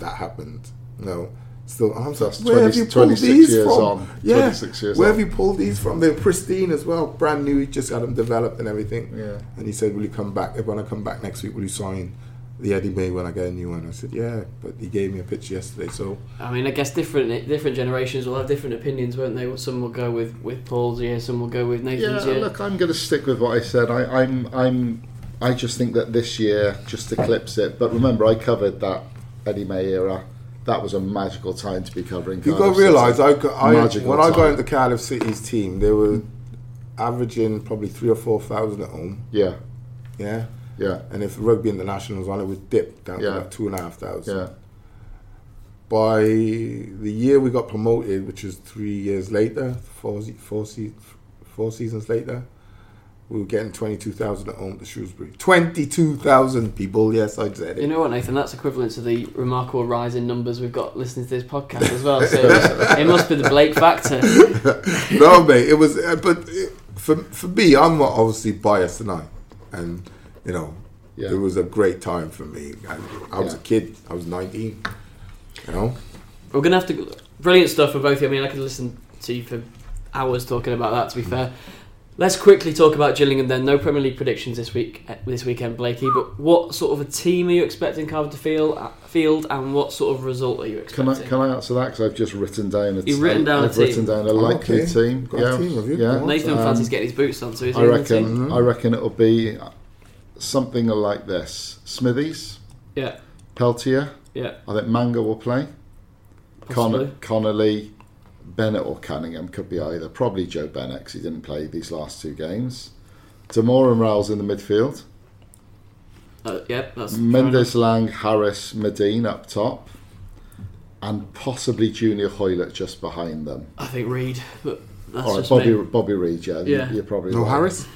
That happened. You no. Still, I'm So that's where have 20 you pulled 26 these years from? on. Yeah, 26 years where on. have you pulled these from? They're pristine as well, brand new. He just had them developed and everything. Yeah. And he said, "Will you come back? When I come back next week, will you sign the Eddie May when I get a new one?" I said, "Yeah," but he gave me a picture yesterday, so I mean, I guess different different generations will have different opinions, won't they? Some will go with with Paul's year, some will go with Yeah, Nathan's year. look, I'm going to stick with what I said. I, I'm, I'm, I just think that this year just eclipsed it. But remember, I covered that Eddie May era. That was a magical time to be covering. You've got to realise, I, I when I got into Cardiff City's team, they were averaging probably three or four thousand at home. Yeah, Yeah, yeah, and if rugby international was on, it would dip down Yeah. to about two and a half thousand. yeah. by the year we got promoted, which was three years later, four, four, four seasons later, we were getting 22,000 at home to Shrewsbury. 22,000 people, yes, I said You it. You know what, Nathan? That's equivalent to the remarkable rise in numbers we've got listening to this podcast as well. So it must be the Blake factor. no, mate, it was, uh, but it, for, for me, I'm not obviously biased tonight. And, you know, Yeah. it was a great time for me. I, I was Yeah. a kid, I was 19, you know. We're gonna have to brilliant stuff for both of you. I mean, I could listen to you for hours talking about that. To be fair, let's quickly talk about Gillingham. Then, no Premier League predictions this week, uh, this weekend, Blakey. But what sort of a team are you expecting Cardiff to field, uh, field, and what sort of result are you Can expecting? I can I answer that? Because I've just written down. A You've written down a I've written team. down a likely Okay. team. Got a yeah, team, yeah. Nathan Um, fancies getting his boots on, so is he I in the reckon. team? I reckon it'll be something like this: Smithies, Yeah, Peltier. yeah. I think Manga will play. Possibly. Con- Connolly, Bennett or Cunningham could be either. Probably Joe Bennett 'cause he didn't play these last two games. Damour and Rouse in the midfield. Uh, yep, that's Mendez, Laing, Harris, Madine up top. And possibly Junior Hoilett just behind them. I think Reid, but that's All right, just Bobby, me. Bobby Reid, yeah. Yeah. You're probably No right. Harris.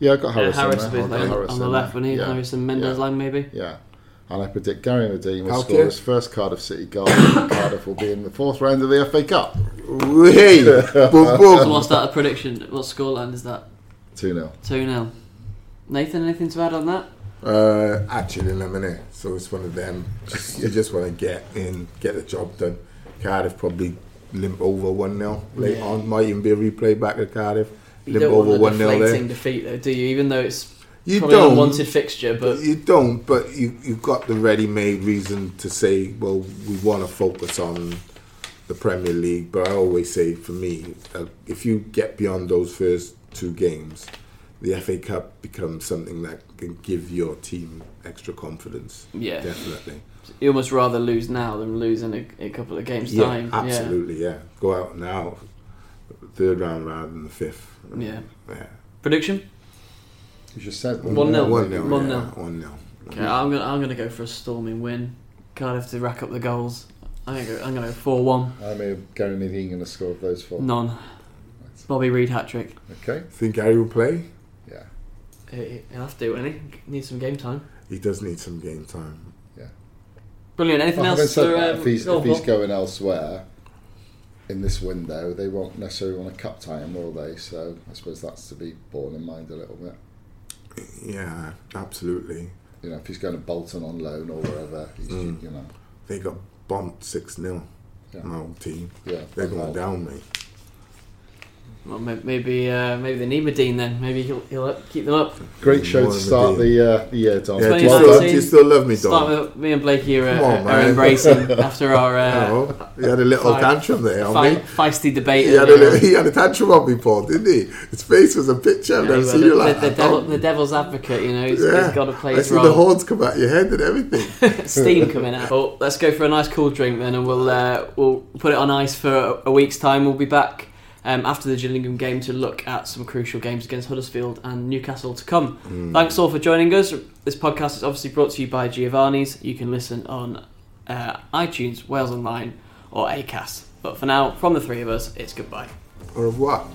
Yeah, I've got Yeah, Harris, Harris, in there. like, Harris on the left there. when he yeah. Harris and Mendez yeah. Laing maybe. Yeah. And I predict Gary Madine will How score his first Cardiff City goal. and Cardiff will be in the fourth round of the FA Cup. Hey, boom, So what's that a prediction? What scoreline is that? 2 0. Two 0 Nathan, anything to add on that? Uh, actually, lemonade. So it's one of them. Just, you just want to get in, get the job done. Cardiff probably limp over one 0 late Yeah. on. Might even be a replay back at Cardiff. You Limp don't over want a one 0 deflating there. defeat though, do you? Even though it's You probably don't. unwanted fixture, but You don't, but you you've got the ready-made reason to say, well, we want to focus on the Premier League. But I always say, for me, uh, if you get beyond those first two games, the FA Cup becomes something that can give your team extra confidence. Yeah. definitely. you almost rather lose now than lose in a, a couple of games Yeah, time. absolutely. Yeah. go out now, third round rather than the fifth. Yeah. yeah. Yeah. Prediction? You just said One nil. One nil. One yeah, nil. One nil. Okay, I'm gonna I'm gonna go for a storming win. Cardiff to rack up the goals. I'm gonna go, I'm gonna go four one. I mean, Gary Madine going to score of those four. None. Bobby Reid hat trick. Okay. Think Gary will play? Yeah. He- He'll have to, won't he? needs some game time. He does need some game time. Brilliant. Anything Well, having else? said for, that, um, if he's, if he's going elsewhere in this window, they won't necessarily want to cup tie him, will they? So I suppose that's to be borne in mind a little bit. Yeah, absolutely. You know, if he's going to Bolton on loan or wherever, he's, Mm. you know, They got bumped 6 0. Yeah. My old team. yeah. They're going down, mate. Well, maybe uh, maybe they need Madine then. Maybe he'll he'll keep them up. Great show to start the uh, the year, Dom. Yeah, do you, 2019. still, do you still love me, Start with me and Blakey are, Come on, are embracing after our uh, Oh, he had a little Fi- tantrum there on fi- me. feisty debate. He had, a little, he had a tantrum on me, Paul, didn't he? His face was a picture. I've Yeah, never seen the, you like the, the, that. devil, the devil's advocate, you know, he's, yeah. he's got to play I his see the horns come out your head and everything. Steam coming out. Well, let's go for a nice cool drink then, and we'll uh, we'll put it on ice for a, a week's time. We'll be back um, after the Gillingham game to look at some crucial games against Huddersfield and Newcastle to come. Hmm. Thanks all for joining us. This podcast is obviously brought to you by Giovanni's. You can listen on uh, iTunes, Wales Online, or Acast. But for now, from the three of us, it's goodbye. Au revoir.